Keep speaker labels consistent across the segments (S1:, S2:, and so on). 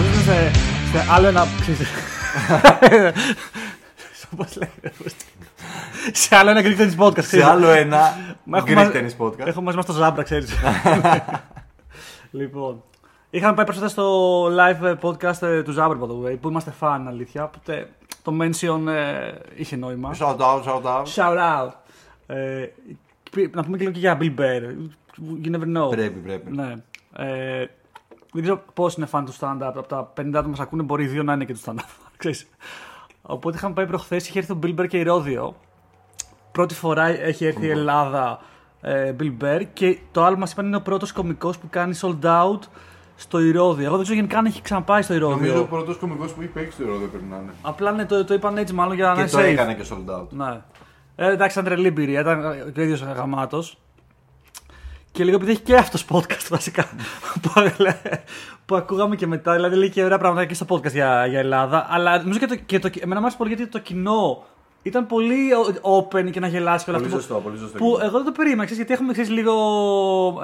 S1: Καλωσορίζουμε σε, σε άλλο ένα. Πώς λέγεται. Σε άλλο ένα Greek Tennis Podcast.
S2: Σε άλλο ένα
S1: Έχουμε
S2: Greek
S1: μαζί-
S2: Tennis Podcast.
S1: Έχω μαζί μας το Ζάμπρα, ξέρεις. λοιπόν. Είχαμε πάει περισσότερα στο live podcast ε, του Ζάμπρα, by the way, που είμαστε fan, αλήθεια. Οπότε το mention ε, είχε νόημα.
S2: Shout out, shout out.
S1: Shout out. Ε, πι- να πούμε και λίγο και για Bill Bear. You never know.
S2: Πρέπει, πρέπει.
S1: Ναι. Ε, δεν ξέρω πώς είναι fan του stand-up. Από τα 50 άτομα μας ακούνε, μπορεί οι δύο να είναι και του stand-up. Ξέρεις. Οπότε είχαμε πάει προχθές, είχε έρθει ο Bill Bear και η Ρόδιο. Πρώτη φορά έχει έρθει η Ελλάδα ε, Bill Bear και το άλλο μας είπαν είναι ο πρώτος κωμικός που κάνει sold out στο Ηρώδιο. Εγώ δεν ξέρω γενικά αν έχει ξαναπάει στο Ηρώδιο.
S2: Νομίζω ο πρώτος κωμικός που είπε έξω το ρόδο πρέπει να είναι.
S1: Απλά ναι, το, το είπαν έτσι μάλλον για να
S2: Και
S1: είναι
S2: το
S1: safe.
S2: έκανε και sold out.
S1: Ναι. Ε, εντάξει, ήταν τρελή εμπειρία. Ήταν και ο ίδιος γαμάτος. Και λίγο επειδή έχει και αυτός podcast βασικά. που, που ακούγαμε και μετά. Δηλαδή λέει και ωραία πράγματα και στο podcast για, για Ελλάδα. Αλλά νομίζω και το, και το, εμένα μου άρεσε πολύ γιατί το κοινό ήταν πολύ open και να γελάσει και όλα
S2: Πολύ
S1: αυτά.
S2: σωστό, πολύ σωστό.
S1: Που εγώ δεν το περίμενα, ξέρεις, γιατί έχουμε ξέρεις, λίγο.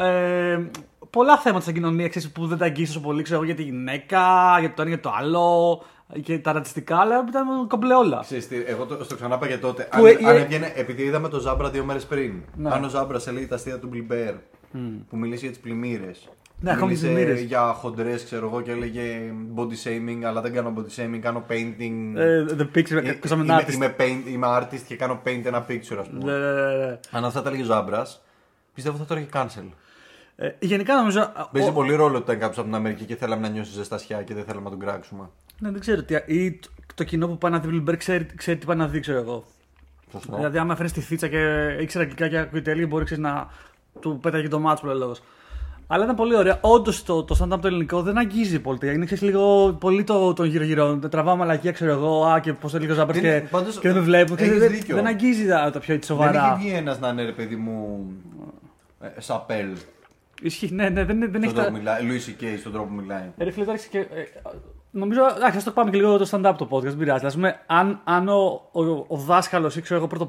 S1: Ε, πολλά θέματα στην κοινωνία ξέρεις, που δεν τα αγγίζεις τόσο πολύ. Ξέρω εγώ για τη γυναίκα, για το ένα για το άλλο, και τα ρατσιστικά, αλλά ήταν κομπλέ όλα.
S2: Ξέρεις τι, εγώ το, στο ξανά είπα και τότε.
S1: Που,
S2: αν,
S1: ε,
S2: αν
S1: ε,
S2: έβγαινε, επειδή είδαμε το Ζάμπρα δύο μέρες πριν.
S1: Ναι.
S2: Αν ο Ζάμπρας έλεγε τα αστεία του Bill Bear, που μιλήσει για τις πλημμύρες.
S1: Ναι, ακόμη τις
S2: Μίλησε
S1: πλημμύρες.
S2: για χοντρές, ξέρω εγώ, και έλεγε body shaming, αλλά δεν κάνω body shaming, κάνω painting.
S1: Ε, the picture,
S2: Ε,
S1: ακούσαμε
S2: είμαι,
S1: ένα artist.
S2: είμαι, paint, είμαι artist και κάνω paint ένα picture, ας πούμε.
S1: Ναι, ναι, ναι, ναι.
S2: Αν αυτά τα έλεγε ο Ζάμπρας, πιστεύω θα το έλεγε cancel.
S1: Ε, γενικά νομίζω.
S2: Παίζει
S1: ο-
S2: πολύ ρόλο ότι ήταν κάποιος από την Αμερική και θέλαμε να νιώσει ζεστασιά και δεν θέλαμε να τον κράξουμε.
S1: Ναι, δεν ξέρω τι. Ή το, το κοινό που πάει να δει Bill Burr ξέρει, ξέρει τι πάει να δει, ξέρω εγώ.
S2: Σωστό.
S1: Δηλαδή, άμα φέρνεις τη θίτσα και ήξερα αγγλικά και ακούει τέλειο, μπορεί ξέρεις, να του πέταγε το μάτσο που λέει ο λόγος. Αλλά ήταν πολύ ωραία. Όντως το, το stand-up το ελληνικό δεν αγγίζει πολύ. Είναι ξέρεις, λίγο πολύ το, τον γύρω-γύρω. Τραβάω μαλακία, ξέρω εγώ. Α, και πώς έλεγε ο Ζάμπερς
S2: Δεν-
S1: και,
S2: πάντως,
S1: και δεν με βλέπουν.
S2: έχεις
S1: δεν,
S2: δίκιο.
S1: δεν αγγίζει τα, τα πιο έτσι
S2: Δεν
S1: σοβαρά.
S2: έχει βγει ένας να είναι ρε παιδί μου. Ε, σαπέλ.
S1: Ισχύει, ναι, ναι, δεν, δεν
S2: Στον
S1: έχει
S2: τρόπο
S1: τα.
S2: που μιλάει. Λουίση Κέι στον τρόπο που μιλάει.
S1: Ε, Ρε φίλε, εντάξει, και, ε, νομίζω, εντάξει, ας το πάμε και λίγο το stand-up το podcast, δεν πειράζει. Ας πούμε, αν, αν ο, ο, ο δάσκαλος ή ξέρω εγώ πρώτο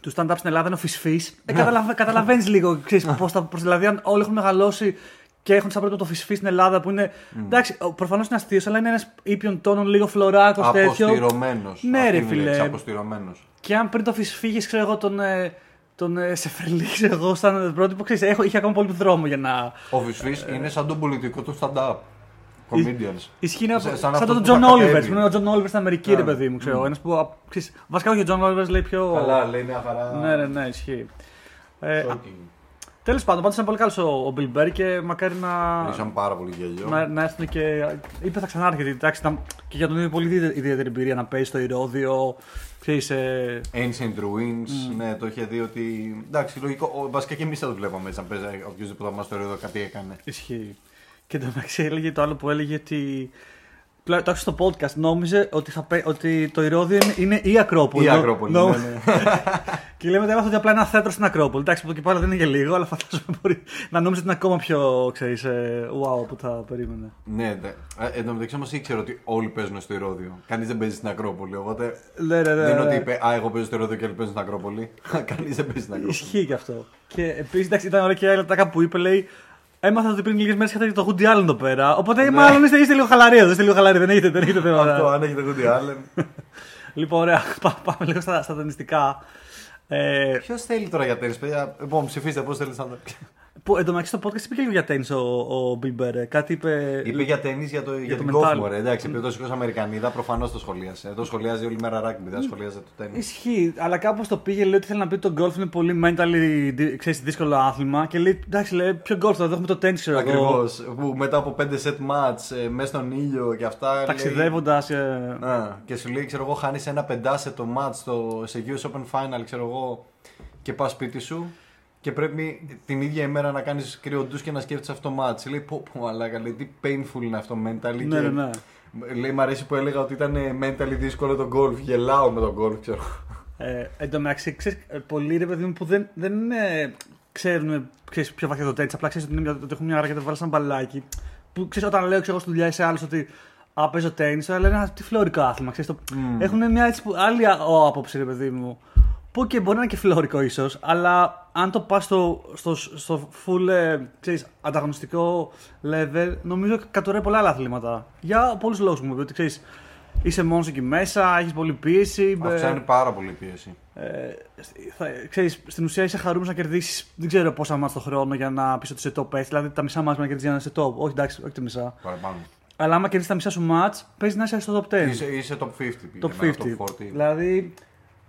S1: του stand-up στην Ελλάδα είναι ο Φυσφής, ε, καταλαβα, καταλαβαίνεις λίγο, ξέρεις, πώς θα, πώς, δηλαδή αν όλοι έχουν μεγαλώσει και έχουν σαν πρώτο το Φυσφή στην Ελλάδα που είναι, εντάξει, προφανώς είναι αστείος, αλλά είναι ένας ήπιον τόνων, λίγο φλωράκος τέτοιο.
S2: Αποστηρωμένος.
S1: Ναι, ρε φίλε.
S2: Αποστηρωμένος.
S1: Και αν πριν το Φυσφίγες, ξέρω εγώ, τον, ε, τον ε, Σεφερλί, ξέρω εγώ, σαν πρότυπο, ξέρεις, έχω, είχε ακόμα πολύ δρόμο για να...
S2: Ο Φυσφή είναι σαν τον πολιτικό του stand-up. Comedians.
S1: Ισχύει να-
S2: Σαν-
S1: σαν,
S2: σαν
S1: τον
S2: αυτός που
S1: Τζον
S2: τα
S1: Όλιβερς.
S2: κατέβει.
S1: Που είναι ο Τζον Όλιβερς στην Αμερική,
S2: Ναι.
S1: ρε παιδί μου, ξέρω. Ένας που, α, ξέρεις, βασικά όχι ο Τζον Όλιβερς λέει πιο.
S2: Καλά, λέει μια χαρά.
S1: Ναι, ναι, ναι, ισχύει. Ε,
S2: Shocking.
S1: Τέλος πάντων, πάντως ήταν πολύ καλός ο, ο Bill Burr και μακάρι να,
S2: Ήσαν πάρα πολύ γέλιο.
S1: να, να έρθουν και. είπε θα ξανάρθει γιατί εντάξει, ήταν και για τον ίδιο πολύ ιδιαίτερη ιδιαίτερη εμπειρία να παίζει στο Ηρώδιο. Ξέρεις, ε,
S2: Ancient Ruins, ναι, το είχε δει ότι. Εντάξει, λογικό. ο- Βασικά και εμείς θα το βλέπαμε έτσι. Αν παίζει οποιοδήποτε μα το εδώ κάτι έκανε.
S1: Ισχύει. Και το μεταξύ έλεγε το άλλο που έλεγε ότι. πλά- Το άκουσα στο podcast. Νόμιζε ότι, θα, πέ- ότι το Ηρώδιο είναι, είναι η Ακρόπολη.
S2: Η
S1: Νο-
S2: Ακρόπολη,
S1: νο-
S2: ναι, ναι.
S1: και λέμε ότι έμαθα ότι απλά είναι ένα θέατρο στην Ακρόπολη. Εντάξει, από εκεί πέρα δεν είναι και λίγο, αλλά φαντάζομαι μπορεί να νόμιζε ότι είναι ακόμα πιο ξέρεις, ε, wow που θα περίμενε.
S2: Ναι, ναι. Ε, Εν τω μεταξύ όμως ήξερα ότι όλοι παίζουν στο Ηρώδιο. Κανείς δεν παίζει στην Ακρόπολη. Οπότε
S1: Ναι, ναι, ναι,
S2: δεν είναι
S1: ναι.
S2: ότι είπε Α, εγώ παίζω στο Ηρώδιο και άλλοι παίζουν στην Ακρόπολη. Κανείς δεν παίζει στην Ακρόπολη.
S1: Ισχύει και αυτό. Και επίσης ήταν ωραία και η άλλη τάκα που είπε, λέει. Έμαθα ότι πριν λίγες μέρες είχατε το Woody Allen εδώ πέρα. Οπότε μάλλον είστε, είστε λίγο χαλαροί εδώ. Είστε λίγο χαλαροί, δεν έχετε, δεν έχετε θέματα.
S2: Ναι. Αυτό, αν έχετε Woody Allen.
S1: Λοιπόν, ωραία. Πά- Πάμε λίγο στα, στα ταινιστικά. Ε,
S2: Ποιος θέλει τώρα για τέννη, παιδιά; Λοιπόν, ψηφίστε πώς θέλει να το.
S1: Που εντωμεταξύ στο podcast είπε και λίγο για τέννη ο, ο Bill Burr. ε. Κάτι είπε.
S2: Είπε για τέννη για, το, για,
S1: το
S2: την
S1: mental.
S2: golf, μωρέ. Εντάξει, επειδή το σηκώσα Αμερικανίδα, προφανώς το σχολίασε. Εδώ σχολιάζει όλη μέρα rugby, δεν σχολιάζει το τέννη.
S1: Ισχύει, αλλά κάπως το πήγε, λέει ότι θέλει να πει ότι το golf είναι πολύ mentally δι- ξέρεις, δύσκολο άθλημα. Και λέει, εντάξει, λέει, ποιο golf θα έχουμε το tennis, ξέρω εγώ.
S2: Ακριβώς. Που μετά από 5 set match, ε, μέσα στον ήλιο και αυτά. λέει-
S1: Ταξιδεύοντας.
S2: Α, και σου λέει, ξέρω εγώ, χάνεις ένα πεντάσε το match στο, σε US Open Final, ξέρω εγώ, και πας σπίτι σου και πρέπει την ίδια ημέρα να κάνεις κρύο ντους και να σκέφτεσαι αυτό το match. Λέει, πω, πω, μαλάκα, λέει, τι painful είναι αυτό mentally.
S1: Ναι,
S2: και...
S1: ναι, ναι.
S2: Λέει, μ' αρέσει που έλεγα ότι ήταν mentally δύσκολο το golf. Γελάω με το golf, ξέρω.
S1: Ε, εν τω μεταξύ, ξέρεις, ε, πολλοί ρε παιδί μου που δεν, δεν είναι, ξέρουν ξέρεις, πιο βαθιά το τέτοιο, απλά ξέρεις ότι, είναι μια- ότι έχουν μια ώρα και το βάλεις σαν μπαλάκι. Που ξέρεις, όταν λέω ξέρω, εγώ στη δουλειά ή σε άλλου ότι Α, παίζω τέννη, αλλά λένε «Α, τι φλωρικό άθλημα. Ξέρεις, το... Έχουν μια έτσι που, άλλη α- ο, άποψη, ρε παιδί μου. Που και μπορεί να είναι και φιλόρικο ίσως, αλλά αν το πας στο, στο, στο full ε, ξέρεις, ανταγωνιστικό level, νομίζω κατορρέει πολλά άλλα αθλήματα. Για πολλούς λόγους μου. Ότι ξέρεις, είσαι μόνος εκεί μέσα, έχεις πολλή πίεση. ε,
S2: Αυξάνει πάρα πολύ πίεση.
S1: ε, θα, ξέρεις, στην ουσία είσαι χαρούμενος να κερδίσεις δεν ξέρω πόσα μάτια το χρόνο για να πεις ότι είσαι top 6. Δηλαδή τα μισά μάτια να κερδίσει για να είσαι top. Όχι, εντάξει, όχι τα μισά.
S2: Παραπάνω.
S1: Αλλά άμα κερδίσεις τα μισά σου μάτς, παίζει να είσαι στο top 10.
S2: Είσαι, είσαι top 50.
S1: top
S2: πήγαινε,
S1: 50.
S2: Top 40.
S1: Δηλαδή,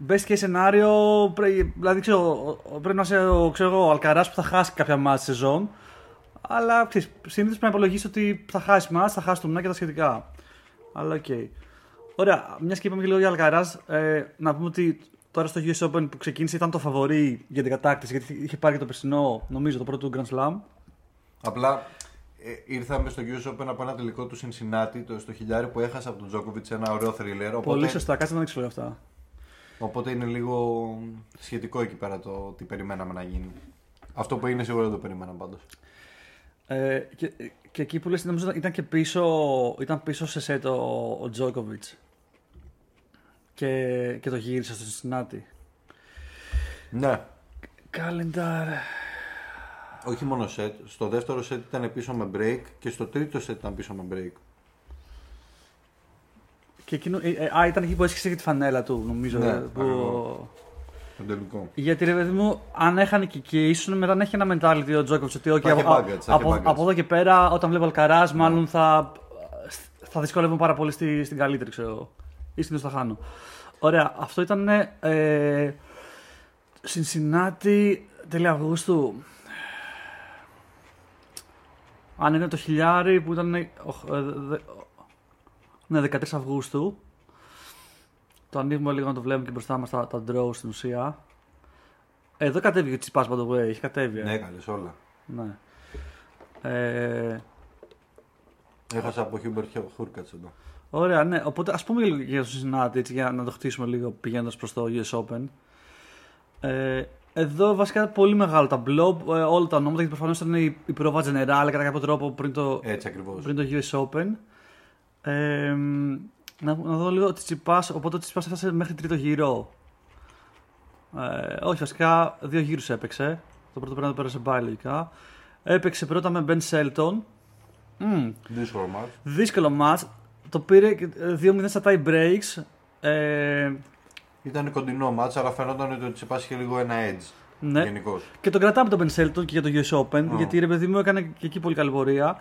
S1: best case σενάριο, πρέ- δηλαδή ξέρω, πρέπει να είσαι ο, ξέρω, εγώ, ο Αλκαράς που θα χάσει κάποια μάτς σεζόν. Αλλά ξέρεις, συνήθως πρέπει να υπολογίσεις ότι θα χάσει μάτς, θα χάσει το μνά και τα σχετικά. Αλλά οκ. Ωραία, μιας και είπαμε και λίγο για Αλκαράς, ε, να πούμε ότι τώρα στο US Open που ξεκίνησε ήταν το φαβορή για την κατάκτηση, γιατί είχε πάρει και το περσινό, νομίζω, το πρώτο του Grand Slam.
S2: Απλά ε, ήρθαμε στο US Open από ένα τελικό του Cincinnati, το, στο χιλιάρι που έχασε από τον Τζόκοβιτς ένα ωραίο thriller. Οπότε,
S1: Πολύ σωστά, κάτσε να δείξω λίγο αυτά.
S2: Οπότε είναι λίγο σχετικό εκεί πέρα το τι περιμέναμε να γίνει. Αυτό που είναι σίγουρα δεν το περίμενα πάντως.
S1: Ε, και, και εκεί που λες, νομίζω ήταν και πίσω, ήταν πίσω σε σετ ο, ο Τζόκοβιτς. Και, και το γύρισε στο Cincinnati.
S2: Ναι.
S1: Calendar.
S2: Όχι μόνο set. Στο δεύτερο set ήταν πίσω με break και στο τρίτο set ήταν πίσω με break.
S1: Και εκείνο, ε, ε, α, ήταν εκεί που έσχισε και τη φανέλα του, νομίζω.
S2: Ναι,
S1: ε, που...
S2: ακριβώς. Το τελικό.
S1: Γιατί ρε παιδί μου, αν έχανε και εκεί, ίσως μετά να έχει ένα mentality ο Τζόκοβιτς ότι okay,
S2: Θα είχε
S1: από,
S2: baggage, θα
S1: από,
S2: είχε baggage.
S1: από εδώ και πέρα, όταν βλέπω Αλκαράς, μάλλον θα, θα δυσκολεύομαι πάρα πολύ στη, στην καλύτερη, ξέρω εγώ. Ή συνήθως θα χάνω. Ωραία, αυτό ήταν ε, Cincinnati τέλη Αυγούστου. Αν είναι το χιλιάρι που ήταν. Ε, οχ, ε, δε- ναι, 13 Αυγούστου. Το ανοίγουμε λίγο να το βλέπουμε και μπροστά μας τα, τα draw στην ουσία. Εδώ κατέβηκε ο Τσιπάς, by the way. Έχει κατέβει. ε.
S2: Ναι, καλές όλα.
S1: Ναι. Ε,
S2: Έχασα από Χούμπερτ Χούρκατς εδώ.
S1: Ωραία, ναι. Οπότε ας πούμε λίγο για το Cincinnati, έτσι, για να το χτίσουμε λίγο πηγαίνοντας προς το US Open. Ε, εδώ βασικά πολύ μεγάλο ταμπλό, ε, όλα τα ονόματα, γιατί προφανώς ήταν η, η πρόβα τζενεράλε κατά κάποιο τρόπο πριν το,
S2: Έτσι ακριβώς.
S1: πριν το US Open. Ε, μ, να, να δω λίγο ο Τσιτσιπάς, οπότε ο Τσιτσιπάς έφτασε μέχρι τρίτο γύρο. Ε, όχι, βασικά δύο γύρους έπαιξε. Το πρώτο πρέπει να το πέρασε μπάι λογικά. Έπαιξε πρώτα με Ben Shelton. Μμ,
S2: Δύσκολο μάτς.
S1: Δύσκολο μάτς. Το πήρε και, ε, 2-0 στα tie breaks. Ε,
S2: Ήταν κοντινό μάτς, αλλά φαινόταν ότι ο Τσιπάς είχε λίγο ένα edge.
S1: ναι.
S2: Γενικώς.
S1: Και τον κρατάμε τον Ben Shelton και για το US Open,
S2: Ω.
S1: γιατί ρε παιδί μου έκανε και εκεί πολύ καλή πορεία.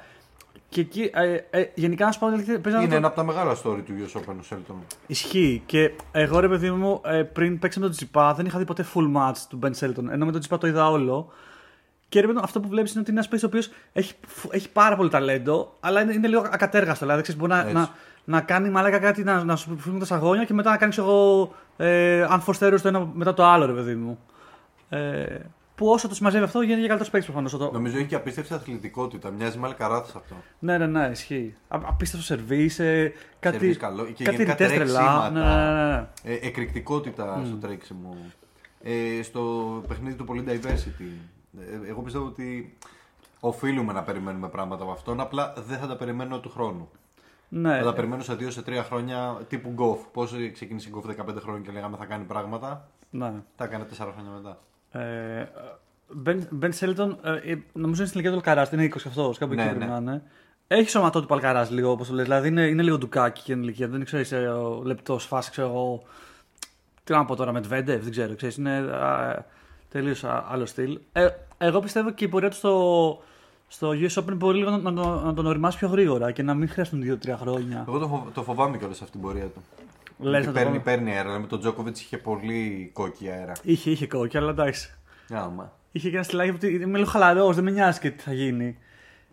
S1: Και εκεί, ε, ε, γενικά να σου πω ότι παίζει
S2: Είναι
S1: το...
S2: ένα από τα μεγάλα story του US Open ο Σέλτον.
S1: Ισχύει. Και εγώ ρε παιδί μου, ε, πριν παίξαμε τον Τσιπά, δεν είχα δει ποτέ full match του Ben Shelton. Ενώ με τον Τσιπά το είδα όλο. Και ρε παιδί μου, αυτό που βλέπεις είναι ότι είναι ένας παίκτης ο οποίος έχει, έχει πάρα πολύ ταλέντο, αλλά είναι, είναι λίγο ακατέργαστο. Δηλαδή, ξέρεις, μπορεί να,
S2: Έτσι.
S1: να, να κάνει μαλάκα κάτι, να, να σου φύγουν τα σαγόνια και μετά να κάνεις εγώ ε, unforced errors το ένα μετά το άλλο, ρε παιδί μου. Ε, που όσο το συμμαζεύει αυτό γίνεται και καλύτερος παίκτης προφανώς. Το...
S2: Νομίζω έχει και απίστευτη αθλητικότητα. Μοιάζει με Αλκαράθ αυτό.
S1: Ναι, ναι, ναι, ισχύει. Α, απίστευτο σερβί, ε, κάτι,
S2: Σερβίς καλό. Και
S1: κάτι
S2: γενικά
S1: ρητές τρελά.
S2: τρέξιματα.
S1: Ναι, ναι, ναι, ναι.
S2: Ε, εκρηκτικότητα στο τρέξιμο. Ε, στο παιχνίδι του πολύ diversity. Ε, εγώ πιστεύω ότι οφείλουμε να περιμένουμε πράγματα από αυτόν. Απλά δεν θα τα περιμένω του χρόνου.
S1: ναι.
S2: Θα τα περιμένω σε 2 σε 3 χρόνια τύπου γκοφ. Πώς ξεκίνησε η γκοφ 15 χρόνια και λέγαμε θα κάνει πράγματα.
S1: ναι.
S2: Τα έκανε 4 χρόνια μετά.
S1: Ε, Μπεν Σέλτον, ε, νομίζω είναι στην ηλικία του Αλκαράς, είναι 20 αυτός, κάπου
S2: Ναι,
S1: εκεί πρέπει
S2: ναι.
S1: να είναι. Έχει σωματότυπο Αλκαράς λίγο, όπως το λες. Δηλαδή είναι, είναι λίγο ντουκάκι και είναι ηλικία. Δεν ξέρω, είσαι ο λεπτός φάση, ξέρω εγώ. Τι να πω τώρα, με Τβέντεφ, δεν ξέρω. Ξέρεις, είναι τελείως άλλο στυλ. Ε, εγώ πιστεύω και η πορεία του στο, στο US Open μπορεί λίγο να, να, το- να τον οριμάσει πιο γρήγορα και να μην χρειαστούν 2-3 χρόνια.
S2: Εγώ το, φοβ- το φοβάμαι κιόλας αυτή την πορεία του.
S1: Λες
S2: Γιατί
S1: να το
S2: παίρνει,
S1: πω.
S2: παίρνει αέρα. Με τον Τζόκοβιτς είχε πολύ κόκκι αέρα.
S1: Είχε, είχε κόκκι, αλλά εντάξει.
S2: Άμα.
S1: Είχε και ένα στυλάκι που είμαι λίγο χαλαρός, δεν με νοιάζει και τι θα γίνει.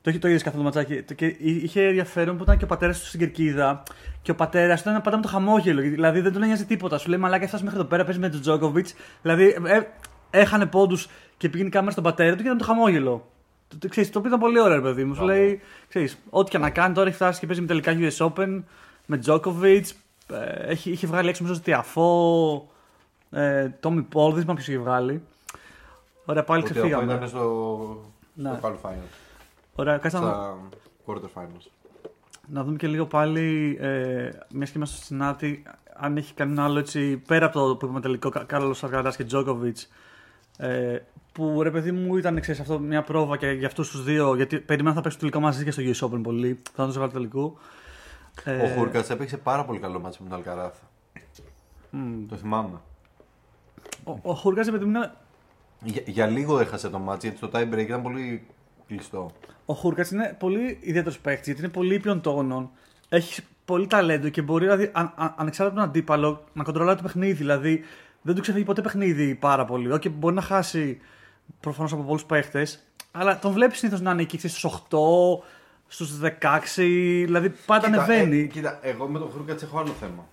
S1: Το είχε το είδε αυτό το ματσάκι. Το- Και είχε ενδιαφέρον που ήταν και ο πατέρας του στην κερκίδα. Και ο πατέρας του ήταν πάντα με το χαμόγελο. Δηλαδή δεν του νοιάζει τίποτα. Σου λέει Μαλάκα, έφτασες μέχρι εδώ πέρα, παίζει με τον Τζόκοβιτς. Δηλαδή ε, έχανε πόντους και πήγαινε η κάμερα στον πατέρα του και ήταν το χαμόγελο. Το, το, ξέρεις, το οποίο ήταν πολύ ωραίο, ρε παιδί μου. Σου
S2: Μπράβο.
S1: λέει, ξέρεις, ό,τι και να κάνει τώρα έχει φτάσει και παίζει με τελικά US Open, με Τζόκοβιτς. Ε, έχει, είχε βγάλει έξω νομίζω Τιαφό, ε, Τόμι Πόλ, δεν θυμάμαι ποιος είχε βγάλει. Ωραία, πάλι
S2: Ότι αυτό
S1: ξεφύγαμε.
S2: ήταν στο,
S1: Ναι.
S2: στο qualifying.
S1: Ωραία, κάτσε να δω.
S2: Στα quarter finals.
S1: Να δούμε και λίγο πάλι, ε, μια και είμαστε στο Συνάτη, αν έχει κανένα άλλο έτσι, πέρα από το που είπαμε τελικό, Κάρλος Αλκαράς και Τζόκοβιτ. Ε, που ρε παιδί μου ήταν ξέρεις, αυτό μια πρόβα και για αυτούς τους δύο. Γιατί περιμένω θα παίξουν τελικό μαζί και στο US Open πολύ. Θα τους βγάλω τελικού.
S2: Ο Χούρκατ έπαιξε πάρα πολύ καλό μάτσο με τον Αλκαράθ. Το θυμάμαι.
S1: Ο, ο Χούρκατ, επειδή μου είναι
S2: Για, για λίγο έχασε το μάτσο γιατί το tie break ήταν πολύ κλειστό.
S1: Ο Χούρκατ είναι πολύ ιδιαίτερος παίκτης γιατί είναι πολύ ήπιον τόνων. Έχει πολύ ταλέντο και μπορεί δηλαδή, αν, αν, ανεξάρτητα από τον αντίπαλο να κοντρολάρει το παιχνίδι. Δηλαδή δεν του ξεφύγει ποτέ παιχνίδι πάρα πολύ. Όχι, μπορεί να χάσει προφανώς από πολλούς παίχτε, αλλά τον βλέπεις συνήθως να είναι εκεί στους 8, στους 16. Δηλαδή πάντα
S2: Κοίτα,
S1: ανεβαίνει.
S2: ε, κοίτα, εγώ με τον Χούρκατ έχω άλλο θέμα.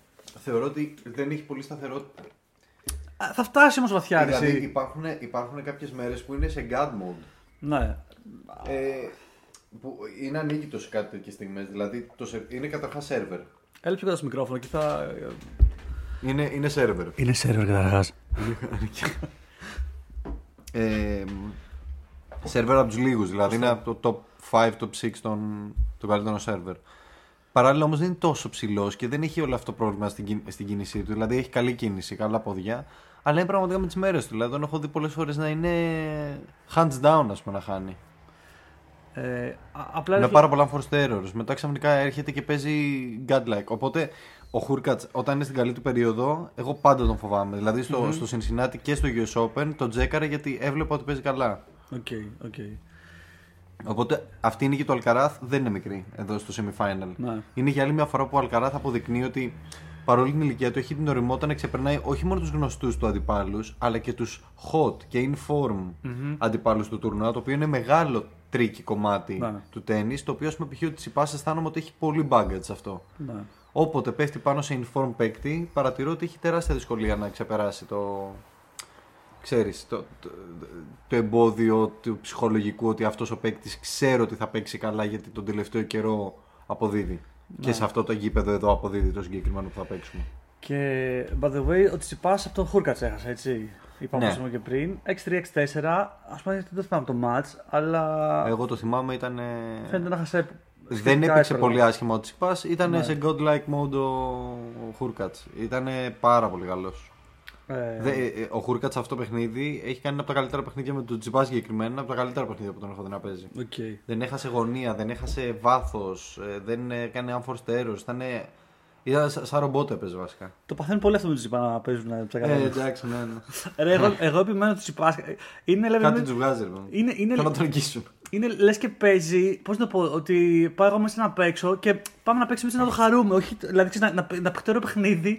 S2: Θεωρώ ότι δεν έχει πολύ σταθερότητα.
S1: Α, Θα φτάσει όμως βαθιά.
S2: δηλαδή
S1: Δηλαδή,
S2: υπάρχουν, υπάρχουν κάποιες μέρες που είναι σε God mode.
S1: ναι.
S2: Ε, που είναι ανίκητος σε κάτι τέτοιες στιγμές. Δηλαδή το, σε- είναι καταρχάς σερβερ.
S1: Έλειψε κοντά στο μικρόφωνο και θα.
S2: Είναι, είναι σερβερ.
S1: Είναι σερβερ καταρχάς.
S2: Ε, σερβερ από τους λίγους, δηλαδή είναι από το top 5, top 6 των, των καλύτερων σερβερ. Παράλληλα όμως δεν είναι τόσο ψηλός και δεν έχει όλο αυτό το πρόβλημα στην, κιν- στην κίνησή του. Δηλαδή έχει καλή κίνηση, καλά ποδιά. Αλλά είναι πραγματικά με τις μέρες του. Δηλαδή τον έχω δει πολλές φορές να είναι hands down, ας πούμε, να χάνει.
S1: Ε, α- απλά
S2: Με
S1: έχει-
S2: πάρα πολλά forced errors. Μετά ξαφνικά έρχεται και παίζει godlike. Οπότε ο Χούρκατ, όταν είναι στην καλή του περίοδο, εγώ πάντα τον φοβάμαι. Δηλαδή στο, στο Cincinnati και στο US Open τον τζέκαρα γιατί έβλεπα ότι παίζει καλά.
S1: Οκ, οκ.
S2: Οπότε αυτή η νίκη του Αλκαράθ δεν είναι μικρή εδώ στο semi-final.
S1: Ναι.
S2: Είναι για άλλη μια φορά που ο Αλκαράθ αποδεικνύει ότι παρόλη την ηλικία του έχει την ωριμότητα να ξεπερνάει όχι μόνο τους γνωστούς του αντιπάλους, αλλά και τους hot και in form mm αντιπάλους του τουρνουά, το οποίο είναι μεγάλο tricky κομμάτι
S1: Ναι.
S2: του τένις, το οποίο ας πούμε π.χ. ο Τσιτσιπάς αισθάνομαι ότι έχει πολύ baggage σε αυτό.
S1: Ναι.
S2: Όποτε πέφτει πάνω σε in form παίκτη, παρατηρώ ότι έχει τεράστια δυσκολία να ξεπεράσει το, ξέρεις, το, το, το εμπόδιο του ψυχολογικού ότι αυτός ο παίκτης ξέρει ότι θα παίξει καλά γιατί τον τελευταίο καιρό αποδίδει. Και σε αυτό το γήπεδο εδώ αποδίδει το συγκεκριμένο που θα παίξουμε.
S1: Και by the way, ότι Τσιπά από τον Χούρκατς έχασε, έτσι. Είπαμε
S2: Ναι.
S1: όπως είπαμε και πριν. 6-3-6-4. Α πούμε δεν το θυμάμαι το match, αλλά
S2: Εγώ το θυμάμαι ήταν. ε,
S1: φαίνεται να χασε.
S2: Δεν
S1: σχετικά
S2: έπαιξε
S1: εύκολα.
S2: πολύ άσχημα ο Τσιπάς, ήταν
S1: Ναι.
S2: σε godlike mode ο, ο Χούρκατς. Ήταν πάρα πολύ καλός.
S1: Ε,
S2: Δε, ε, ε, ο Χούρκατς σε αυτό το παιχνίδι έχει κάνει ένα από τα καλύτερα παιχνίδια με τον Τσιτσιπά συγκεκριμένα, από τα καλύτερα παιχνίδια που τον έχω δει να παίζει.
S1: οκ.
S2: Δεν έχασε γωνία, δεν έχασε βάθος, δεν έκανε unforced errors. Ήταν, ήταν σαν, σαν ρομπότ έπαιζε βασικά.
S1: Το παθαίνουν πολύ αυτό με τον Τσιτσιπά να παίζουν να
S2: Ε,
S1: ψακαλάνε.
S2: εντάξει, ναι, ναι.
S1: Ρε, εγώ, εγώ επιμένω ο Τσιτσιπά. Είναι, λέμε,
S2: Κάτι τους βγάζει, ρε. παιδί μου.
S1: είναι, είναι,
S2: Θέλω να τον νικήσουν.
S1: Είναι λες και παίζει. Πώς να το πω, ότι πάω εγώ μέσα να παίξω και πάμε να παίξουμε έτσι να το χαρούμε. Όχι, δηλαδή ξέρεις, να, να, να παίξω παιχνίδι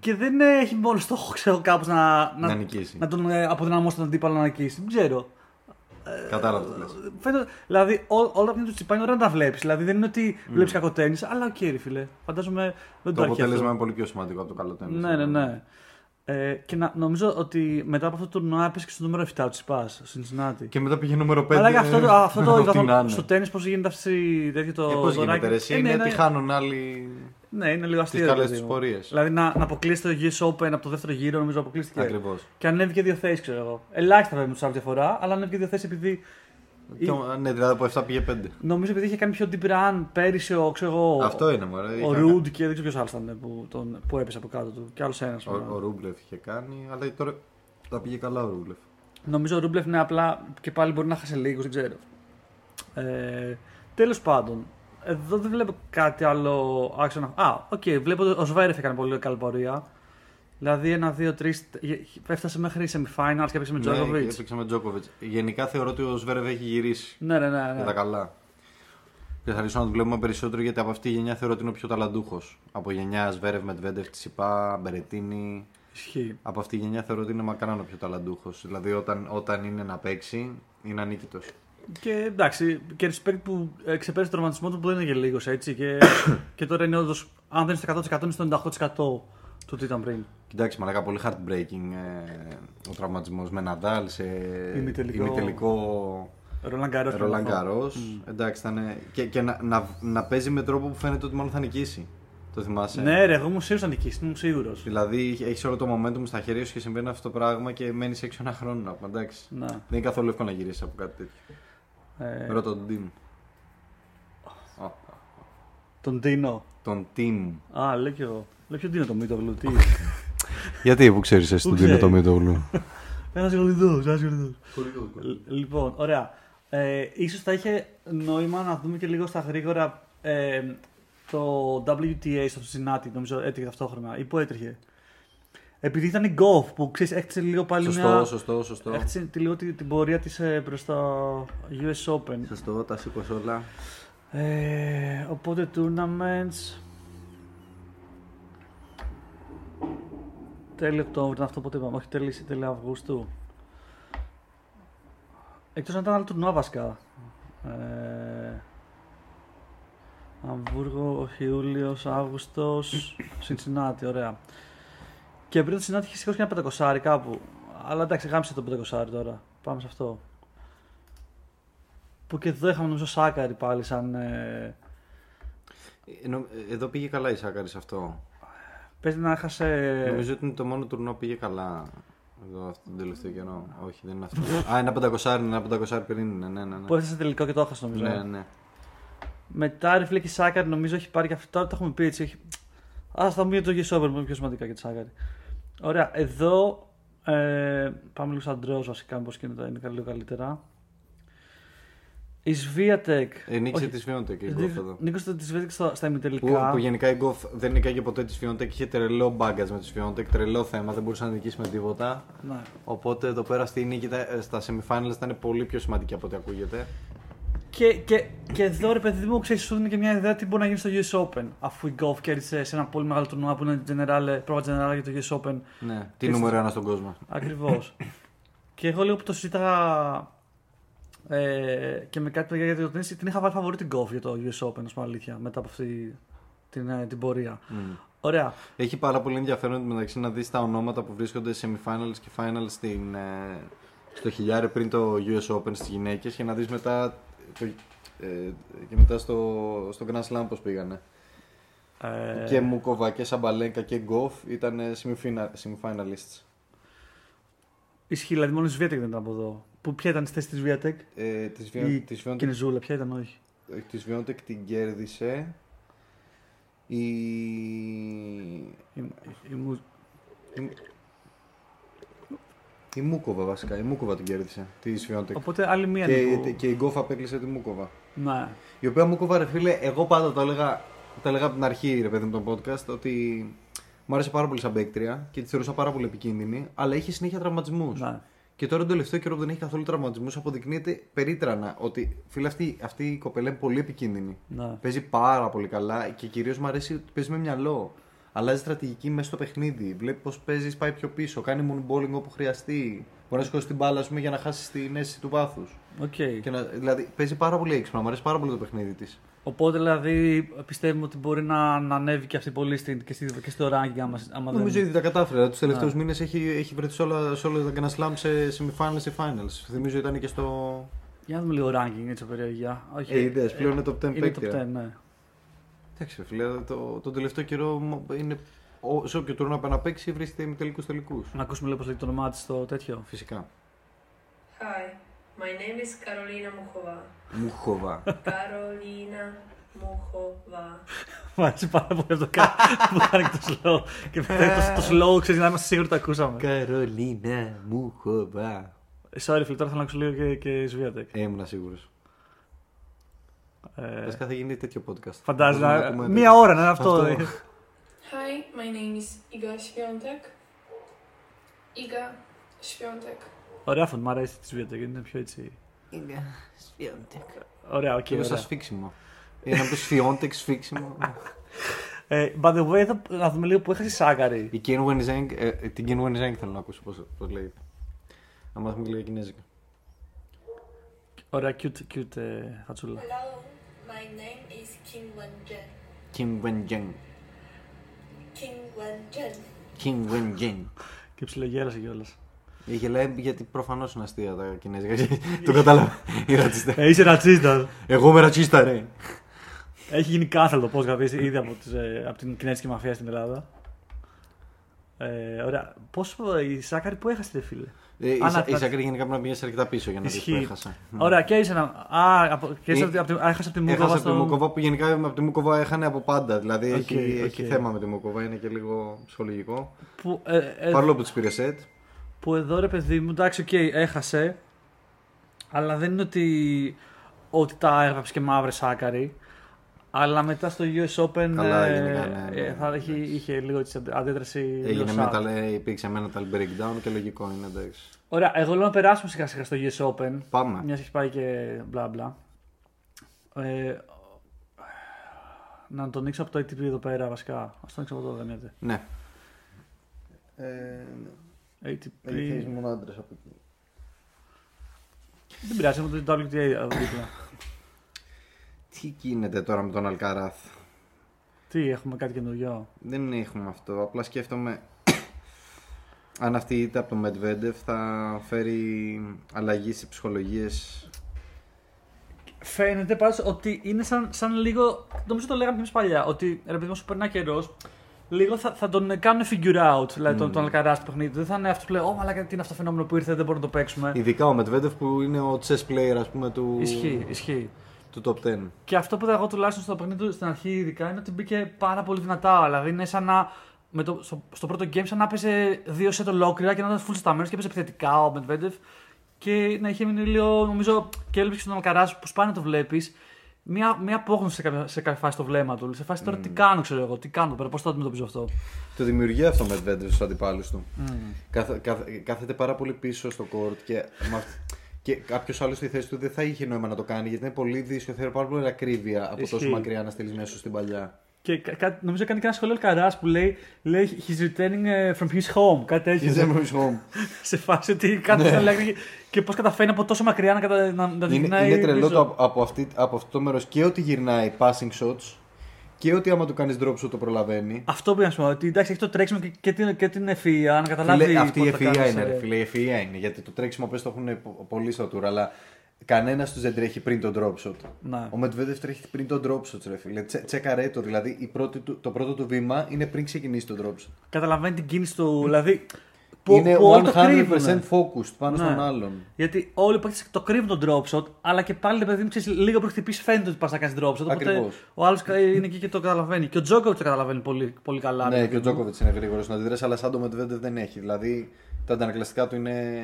S1: και δεν έχει μόνο στόχο ξέρω, κάπως να,
S2: Να νικήσει.
S1: να τον ε, αποδυναμώσει τον αντίπαλο να νικήσει. Δεν ξέρω.
S2: Κατάλαβα το λες.
S1: Φαίνεται, δηλαδή ό, όλα τα παιχνίδια του Τσιτσιπά είναι ωραία να τα βλέπεις. Δηλαδή δεν είναι ότι βλέπεις κακό τένις, αλλά οκ, ρε φίλε. Φαντάζομαι δεν
S2: Το
S1: το έχει
S2: αποτέλεσμα
S1: αυτό.
S2: είναι πολύ πιο σημαντικό από το καλό τένις.
S1: Ναι, ναι, ναι. Ε, και να, νομίζω ότι μετά από αυτό το τουρνουά έπεσε και στο νούμερο 7 ο Τσιτσιπάς, στο Cincinnati.
S2: Και μετά πήγε νούμερο 5.
S1: Αλλά και αυτό, το- αυτό το
S2: Ό,τι να
S1: είδα
S2: είναι.
S1: στο τένις πώς γίνεται αυτή τέτοιο το.
S2: Ε, πώς γίνεται,
S1: δωράκι.
S2: ρε, εσύ
S1: Ε,
S2: είναι
S1: ναι,
S2: τι
S1: ναι.
S2: χάνουν άλλοι
S1: Ναι, είναι λίγο αστείο.
S2: τις
S1: ρε
S2: καλές
S1: παιδί
S2: τους
S1: μου.
S2: πορείες.
S1: Δηλαδή να, να αποκλείσει το US Open από το δεύτερο γύρο, νομίζω αποκλείστηκε.
S2: Ακριβώς.
S1: Και ανέβηκε δύο θέσεις, ξέρω εγώ. Ελάχιστα βέβαια με τους άλλους διαφορά, αλλά ανέβηκε δύο θέσεις επειδή.
S2: Και, ναι, δηλαδή από 7 πήγε 5.
S1: Νομίζω επειδή είχε κάνει πιο deep run πέρυσι ο, ξέρω εγώ,
S2: Αυτό είναι, μωρέ.
S1: ο
S2: Είχα-
S1: Ρουντ και δεν ξέρω ποιος άλλος ήταν που, τον, που έπεσε από κάτω του. Και άλλος ένας.
S2: Ο, ο Ρούμπλεφ είχε κάνει, αλλά τώρα τα πήγε καλά ο Ρούμπλεφ.
S1: Νομίζω ο Ρούμπλεφ είναι απλά και πάλι μπορεί να χάσει λίγο, δεν ξέρω. Ε, Τέλος πάντων, εδώ δεν βλέπω κάτι άλλο άξονα. Α, οκ, βλέπω ότι ο Ζβέρεφ έκανε πολύ καλή πορεία. Δηλαδή ένα, δύο, τρεις. Έφτασε μέχρι semifinals και έπαιξε με
S2: Ναι,
S1: Τζόκοβιτς.
S2: έπαιξε με Τζόκοβιτς. Γενικά θεωρώ ότι ο Ζβέρεφ έχει γυρίσει
S1: Ναι, ναι, ναι.
S2: για τα
S1: ναι.
S2: καλά. Και θα αρχίσω να το βλέπουμε περισσότερο γιατί από αυτή τη γενιά θεωρώ ότι είναι ο πιο ταλαντούχος. Από γενιά Ζβέρεφ, Μεντβέντεφ, Τσιτσιπά, Μπερετίνι.
S1: Ισχύει.
S2: Από αυτή τη γενιά θεωρώ ότι είναι μακράν ο πιο ταλαντούχος. Δηλαδή όταν, όταν είναι να παίξει, είναι ανίκητος.
S1: Και εντάξει, και respect που ε, ξεπέρασε τον τραυματισμό του που δεν είναι και λίγος έτσι. Και, και τώρα είναι όντως, αν δεν είναι στο 100% είναι στο 98% του τι ήταν πριν.
S2: Κοιτάξτε, μαλάκα πολύ heartbreaking ε, ο τραυματισμός με Ναντάλ σε
S1: Ημιτελικό.
S2: ημιτελικό
S1: Ρολάν Γκαρός.
S2: Ρολάν Καρός. Εντάξει, ήταν. Και, και να, να, να παίζει με τρόπο που φαίνεται ότι μάλλον θα νικήσει. Το θυμάσαι;
S1: Ναι, ρε, εγώ ήμουν σίγουρος να νικήσει, ήμουν σίγουρος.
S2: Δηλαδή έχεις όλο το momentum στα χέρια σου και συμβαίνει αυτό το πράγμα και μένεις έξω ένα χρόνο να πούμε. Εντάξει.
S1: Ναι.
S2: Δεν είναι καθόλου εύκολο να γυρίσεις από κάτι τέτοιο.
S1: Ε,
S2: Ρώτα τον Τιμ.
S1: Τον Τίνο.
S2: Τον Τιμ.
S1: Α, λέω κι εγώ. Λέω ποιο Τίνο το Μίτογλου. Τι.
S2: Γιατί, που ξέρεις εσύ
S1: Πού
S2: τον Τίνο το
S1: ξέρει.
S2: Μίτογλου;
S1: Ένας γολιδό, ένας γολιδό. Λοιπόν, ωραία. Ε, ίσως θα είχε νόημα να δούμε και λίγο στα γρήγορα ε, το WTA στο Cincinnati, νομίζω έτρεχε ταυτόχρονα. Ή πού έτρεχε. Επειδή ήταν η Golf που ξέρεις, έχτισε λίγο πάλι
S2: Σωστό,
S1: μια...
S2: σωστό, σωστό.
S1: Έχτισε τη- λίγο την, την πορεία της ε, προς το US Open.
S2: Σωστό, τα σήκω όλα.
S1: Ε, οπότε tournaments. Τέλη Οκτώβρη ήταν αυτό που είπαμε. Όχι τέλη, τέλη Αυγούστου. Εκτός αν ήταν άλλο τουρνουά βασικά. Ε, Αμβούργο, Ιούλιος, Αύγουστος, Σινσινάτη, ωραία. Και πριν το Σινσινάτη είχε σηκώσει και ένα πεντακοσάρι κάπου. Αλλά εντάξει, γάμισε το πεντακοσάρι τώρα. Πάμε σε αυτό. Που και εδώ είχαμε νομίζω Σάκαρη πάλι σαν. Ε,
S2: Ε, νο- ε, Εδώ πήγε καλά η Σάκαρη σε αυτό.
S1: Παίζει να έχασε.
S2: Νομίζω ότι είναι το μόνο τουρνό που πήγε καλά. Εδώ αυτό τον τελευταίο καιρό. Όχι, δεν είναι αυτό. Α, ένα πεντακοσάρι, ένα πεντακοσάρι πριν είναι. Ναι, ναι, ναι.
S1: Που έφτασε τελικό και το έχασε νομίζω.
S2: Ναι, ναι.
S1: Μετά ρε φίλε και η Σάκαρη νομίζω έχει πάρει και αυτό. Τώρα το έχουμε πει έτσι. Έχει... Α θα πούμε για το US Open που είναι πιο σημαντικά για τη Σάκκαρη. Ωραία, εδώ ε, πάμε λίγο σαν draws βασικά, μήπως και είναι, είναι λίγο καλύτερα. Η Σβίατεκ.
S2: Ε, νίκησε
S1: όχι,
S2: τη Σφιόντεκ η Γκοφ εδώ.
S1: Νίκησε τη Σβίατεκ στα, στα
S2: Που,
S1: ημιτελικά.
S2: που γενικά η Γκοφ δεν νικάγε ποτέ της Σφιόντεκ. Είχε τρελό baggage με τη Σφιόντεκ. Τρελό θέμα. Δεν μπορούσε να νικήσει με τίποτα.
S1: Ναι.
S2: Οπότε εδώ πέρα στη νίκη ήταν- ε, στα semifinals ήταν πολύ πιο σημαντική από ό,τι ακούγεται.
S1: Και, και, και εδώ ρε παιδί μου, ξέρεις, σου δίνει και μια ιδέα τι μπορεί να γίνει στο US Open. Αφού η Golf κέρδισε σε ένα πολύ μεγάλο τουρνουά που είναι general, πρόβα general για το US Open.
S2: Ναι, τι
S1: Και
S2: νούμερο
S1: στη-
S2: ένα στον κόσμο.
S1: Ακριβώς. και εγώ λίγο που το συζήταγα ε, και με κάτι παιδιά για το tennis, την είχα βάλει φαβορή την Golf για το US Open, ας πούμε αλήθεια, μετά από αυτή την, ε, την πορεία.
S2: Μμ.
S1: Ωραία.
S2: Έχει πάρα πολύ ενδιαφέρον μεταξύ να δεις τα ονόματα που βρίσκονται σε semifinals και finals στην, ε, στο χιλιάρι πριν το US Open στις γυναίκες και να δεις μετά, το, ε, και μετά στο, στο Grand Slam πώς πήγανε.
S1: Ε,
S2: Και Μούχοβα και Σαμπαλένκα και Γκοφ ήταν ε, semifinal, semifinalists.
S1: Ισχύει, δηλαδή μόνο η Σβιέτεκ δεν ήταν από εδώ. Που ποια ήταν στη θέση της Σβιέτεκ,
S2: Ε, της,
S1: η
S2: Βιον, της, Βιοντεκ,
S1: Κινεζούλα, ποια ήταν, όχι.
S2: της Βιοντεκ την κέρδισε η...
S1: Η, η, Μου-
S2: η, η Μούκοβα βασικά, η Μούκοβα την κέρδισε, της Βιοντεκ.
S1: Οπότε άλλη μία είναι
S2: Και,
S1: που-
S2: και η Γκοφ απέκλεισε τη Μούκοβα.
S1: Ναι.
S2: Η οποία Μούκοβα, ρε φίλε, εγώ πάντα το έλεγα, το έλεγα από την αρχή, ρε παιδί μου, τον podcast, ότι μου άρεσε πάρα πολύ σαν παίκτρια και τη θεωρούσα πάρα πολύ επικίνδυνη, αλλά είχε συνέχεια τραυματισμούς.
S1: ναι.
S2: Και τώρα τον τελευταίο καιρό που δεν έχει καθόλου τραυματισμούς, αποδεικνύεται περίτρανα ότι φίλε αυτή, αυτή η κοπελά είναι πολύ επικίνδυνη.
S1: ναι.
S2: Παίζει πάρα πολύ καλά και κυρίως μου αρέσει ότι παίζει με μυαλό. Αλλάζει στρατηγική μέσα στο παιχνίδι. Βλέπεις πώς παίζει, πάει πιο πίσω. Κάνει moonballing όπου χρειαστεί. Μπορεί να σηκώσει την μπάλα ας πούμε, για να χάσει την αίσθηση του βάθους.
S1: Οκ.
S2: Και να, δηλαδή παίζει πάρα πολύ έξυπνα. Μου αρέσει πάρα πολύ το παιχνίδι της.
S1: Οπότε δηλαδή πιστεύουμε ότι μπορεί να, να ανέβει και αυτή πολύ στην, και, στη, και στο ranking άμα, άμα
S2: Νομίζω
S1: δεν...
S2: ήδη τα κατάφερε. Τους τελευταίους
S1: Ναι.
S2: μήνες έχει, έχει βρεθεί σε όλα, σε όλα τα Grand Slam σε semifinals και finals. Θυμίζω ήταν και στο.
S1: Για να δούμε λίγο ranking έτσι περιοχή. Όχι.
S2: Ε, είδες, πλέον είναι top 10
S1: Είναι top
S2: παίκτρια.
S1: 10, ναι.
S2: Εντάξει, ρε φίλε, το, το τελευταίο καιρό μ- είναι. Ο, σε όποιο τουρνό να παίξει βρίσκεται με τελικούς τελικούς.
S1: Να ακούσουμε λίγο πώς λέγεται το όνομά της στο τέτοιο.
S2: Φυσικά.
S3: Hi, my name is Karolina Muchova.
S2: Μουχοβά.
S3: Karolina Muchova.
S1: Μου αρέσει πάρα πολύ αυτό κα- που κάνει και το slow. Και μετά το, το slow ξέρεις να είμαστε σίγουροι ότι το ακούσαμε.
S2: Καρολίνα Μουχοβά.
S1: Sorry φίλε, τώρα θέλω να ακούσω λίγο και, και Σβιάτεκ.
S2: Ήμουν σίγουρος.
S1: Ε,
S2: Βασικά θα γίνει τέτοιο podcast.
S1: Φαντάζομαι.
S2: Μπορούμε να
S1: να-
S2: ακούμε
S1: Μία
S2: τέτοιο.
S1: ώρα να είναι αυτό.
S2: Αυτό.
S1: ε.
S4: Hi, my name is Iga Świątek. Iga Świątek.
S1: Ωραία αφού μου αρέσει τη Σβιάτεκ, είναι πιο έτσι. Ωραία, οκ.
S2: Και είναι σαν
S1: ωραία.
S2: σφίξιμο. Είναι να πει Σφιόντεκ σφίξιμο.
S1: Ε, by the way, εδώ να δούμε λίγο που έχασε η Σάκκαρη.
S2: Η Qinwen Zheng, ε, ε, την Qinwen Zheng θέλω να ακούσω πώς, πώς λέγεται. Να μάθουμε και λίγα κινέζικα.
S1: Ωραία, cute, cute ε, φατσούλα.
S5: Hello, my name is Kim Wen-jen.
S2: Kim Wenjeng.
S5: Kim Wen-jen.
S2: Kim Wenjeng.
S1: Και ψιλογέλασε κιόλας.
S2: Γελάει γιατί προφανώς είναι αστεία τα κινέζικα. το κατάλαβα. Οι ρατσιστές.
S1: Ε, είσαι ρατσίστας.
S2: Εγώ είμαι ρατσίστα, ρε.
S1: Έχει γίνει κάθελο πώς γραφεί ήδη από, τις, ε, από την κινέζικη μαφία στην Ελλάδα. Ε, ωραία. Πόσο η Σάκαρη που έχασε, ρε φίλε;
S2: Ε, η,
S1: Α,
S2: Σα-
S1: να-
S2: η
S1: να-
S2: Σάκρη γενικά πρέπει να πηγαίνει αρκετά πίσω για να δεις που
S1: Ισχύει.
S2: έχασα.
S1: Ωραία, και είσαι ένα. Α, από, και είσαι
S2: Ε,
S1: από τη- από τη- α, έχασε από τη
S2: Έχασα
S1: Μούκοβα
S2: από τη
S1: στο.
S2: Μουκοβά που γενικά από τη Μουκοβά έχανε από πάντα. Δηλαδή
S1: Οκ,
S2: έχει,
S1: οκ.
S2: έχει θέμα με τη Μουκοβά, είναι και λίγο ψυχολογικό.
S1: Που, ε, ε,
S2: Παρόλο που τη πήρε σετ.
S1: Που εδώ ρε παιδί μου, εντάξει, οκ, έχασε. Αλλά δεν είναι ότι, ότι τα έγραψε και μαύρες Σάκαρη. Αλλά μετά στο US Open
S2: Καλά,
S1: ε,
S2: γενικά, ναι, ναι.
S1: ε, θα είχε, είχε λίγο έτσι αντίδραση. λίγο
S2: Έγινε
S1: σάπ.
S2: mental, ε, υπήρξε mental breakdown και λογικό είναι εντάξει.
S1: Ωραία, εγώ λέω να περάσουμε σιγά σιγά στο US Open.
S2: Πάμε.
S1: Μιας έχει πάει και μπλα μπλα. Ε, να τον ανοίξω από το ATP εδώ πέρα βασικά. Α το ανοίξω από εδώ, δεν είναι.
S2: Ναι. Ε,
S1: ATP.
S2: μόνο άντρε από εκεί.
S1: Δεν πειράζει, έχουμε το WTA εδώ δίπλα.
S2: Τι γίνεται τώρα με τον Αλκαράθ;
S1: Τι, έχουμε κάτι καινούριο;
S2: Δεν έχουμε αυτό. Απλά σκέφτομαι αν αυτή η ήττα από το Medvedev θα φέρει αλλαγή σε ψυχολογίες
S1: Φαίνεται πάντως ότι είναι σαν, σαν λίγο. Νομίζω το λέγαμε και εμείς παλιά. Ότι ρε παιδί μου, όσο περνάει καιρός, λίγο θα, θα τον κάνουν figure out. Δηλαδή τον, τον Αλκαρά στο παιχνίδι. Δεν θα είναι αυτός που λέει: Ω, μαλάκα, τι είναι αυτό το φαινόμενο που ήρθε, δεν μπορούμε να το παίξουμε.
S2: Ειδικά ο Medvedev που είναι ο chess player ας πούμε του,
S1: Ισχύει, ισχύει.
S2: του top 10.
S1: Και αυτό που είδα εγώ τουλάχιστον στο παιχνίδι του στην αρχή, ειδικά, είναι ότι μπήκε πάρα πολύ δυνατά. Δηλαδή είναι σαν να. Με το, στο, στο πρώτο game, σαν να έπαιζε δύο σετ ολόκληρα και να ήταν full σταμένο και έπαιζε επιθετικά ο Medvedev. Και να είχε μείνει λίγο, νομίζω, και έλειπε και στον Αλκαρά που σπάνια το βλέπεις. Μια, μια απόγνωση σε κάποια, σε κάποια φάση το βλέμμα του. Σε φάση τώρα τι κάνω, ξέρω εγώ, τι κάνω τώρα, πώς το αντιμετωπίζω αυτό.
S2: Το δημιουργεί αυτό ο Medvedev στους αντιπάλους του. Κάθε, κάθε, κάθεται πάρα πολύ πίσω στο court και, με αυ- και κάποιος άλλος στη θέση του δεν θα είχε νόημα να το κάνει γιατί είναι πολύ δύσκολο, θέλει πάρα πολύ ακρίβεια από τόσο
S1: Ισχύει.
S2: μακριά να στείλεις μέσα στην παλιά.
S1: Και κα- κα- νομίζω κάνει και ένα σχόλιο Αλκαράς που λέει, λέει He's returning ε, from his home. Κάτι τέτοιο.
S2: He's never home.
S1: σε φάση ότι κάτι θα λέγει και πώς καταφέρει από τόσο μακριά να, κατα... να, να
S2: είναι,
S1: γυρνάει
S2: είναι τρελό
S1: πίσω.
S2: το, από, από, αυτή, από αυτό το μέρος και ότι γυρνάει passing shots και ότι άμα του κάνεις drop shot το προλαβαίνει.
S1: Αυτό που να σου πω, ότι εντάξει, έχει το τρέξιμο και, και, την, και την ευφυα, να καταλάβει.
S2: Φίλε, αυτή η
S1: πότε θα
S2: ευφυα
S1: κάνεις,
S2: είναι,
S1: ε,
S2: ρε φίλε. Η ευφυα είναι. Γιατί το τρέξιμο πες το έχουν πο- πολύ στο tour, αλλά κανένας τους δεν τρέχει πριν τον drop shot.
S1: Ναι.
S2: Ο Medvedev τρέχει πριν τον drop shot, ρε φίλε. Τσε, τσέκαρε το. Δηλαδή η πρώτη του, το πρώτο του βήμα είναι πριν ξεκινήσει το drop shot.
S1: Καταλαβαίνει την κίνηση του. Δηλαδή. Που,
S2: είναι
S1: που όλοι το
S2: 100%
S1: κρύβουνε.
S2: focused πάνω
S1: Ναι.
S2: στον άλλον.
S1: Γιατί όλοι οι παίκτες το κρύβουν τον drop shot, αλλά και πάλι, ρε παιδί μου, ξέρεις, λίγο πριν χτυπήσει φαίνεται ότι πας να κάνεις drop shot. Οπότε
S2: Ακριβώς.
S1: ο άλλος είναι εκεί και το καταλαβαίνει. Και ο Τζόκοβιτ το καταλαβαίνει πολύ, πολύ καλά. ρε
S2: Ναι,
S1: παιδί
S2: και ο
S1: μου.
S2: Τζόκοβιτ είναι γρήγορος να αντιδράσει, αλλά σαν το Medvedev δεν έχει. Δηλαδή τα αντανακλαστικά του είναι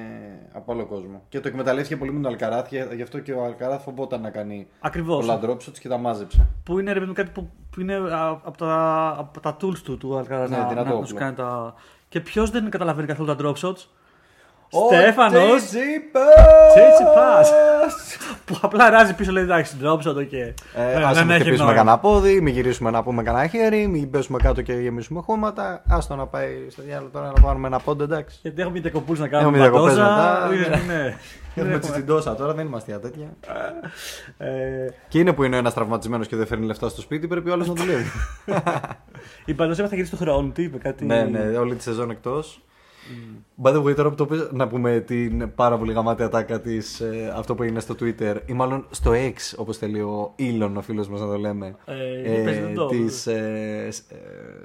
S2: από άλλο κόσμο. Και το εκμεταλλεύτηκε πολύ με τον Αλκαράθ, γι' γι' αυτό και ο Αλκαράθ φοβόταν να κάνει
S1: Ακριβώς.
S2: πολλά drop shots και τα μάζεψε.
S1: Που είναι ρε παιδί μου, κάτι που, που είναι α, από τα, από τα tools του, του Αλκαρά
S2: Ναι,
S1: να,
S2: δυνατό
S1: να, να
S2: όπλο.
S1: σου κάνει τα. Και ποιος δεν καταλαβαίνει καθόλου τα drop shots.
S2: Ο
S1: Στέφανος.
S2: Tsitsipas!
S1: Τσίτσι που απλά αράζει πίσω λέει εντάξει, drop shot, οκ.
S2: Ε,
S1: Ε,
S2: ας
S1: δεν
S2: μην
S1: έχει
S2: χτυπήσουμε
S1: νόημα.
S2: κανένα πόδι, μην γυρίσουμε να πούμε κανένα χέρι, μην πέσουμε κάτω και γεμίσουμε χώματα. Άστο να πάει στο διάολο τώρα να πάρουμε ένα πόντο, εντάξει.
S1: Γιατί έχουμε διακοπούλες να κάνουμε.
S2: Έχουμε διακοπές
S1: πατόζα,
S2: μετά.
S1: είναι- ναι.
S2: Έχουμε τσιτσιντόσα τώρα, δεν είμαστε για τέτοια.
S1: Ε,
S2: Και είναι που είναι ένας τραυματισμένος και δεν φέρνει λεφτά στο σπίτι, πρέπει ο άλλος να δουλεύει.
S1: Η Παντοσέβα θα γυρίσει του χρόνου, τι είπε, κάτι.
S2: ναι, ναι, όλη τη σεζόν εκτός. By the way, τώρα που το πες, να πούμε την πάρα πολύ γαμάτη ατάκα της, αυτό που είναι στο Twitter, ή μάλλον στο X, όπως θέλει ο Elon, ο φίλος μας να το λέμε.
S1: Ε, για πες, δεν το-
S2: Της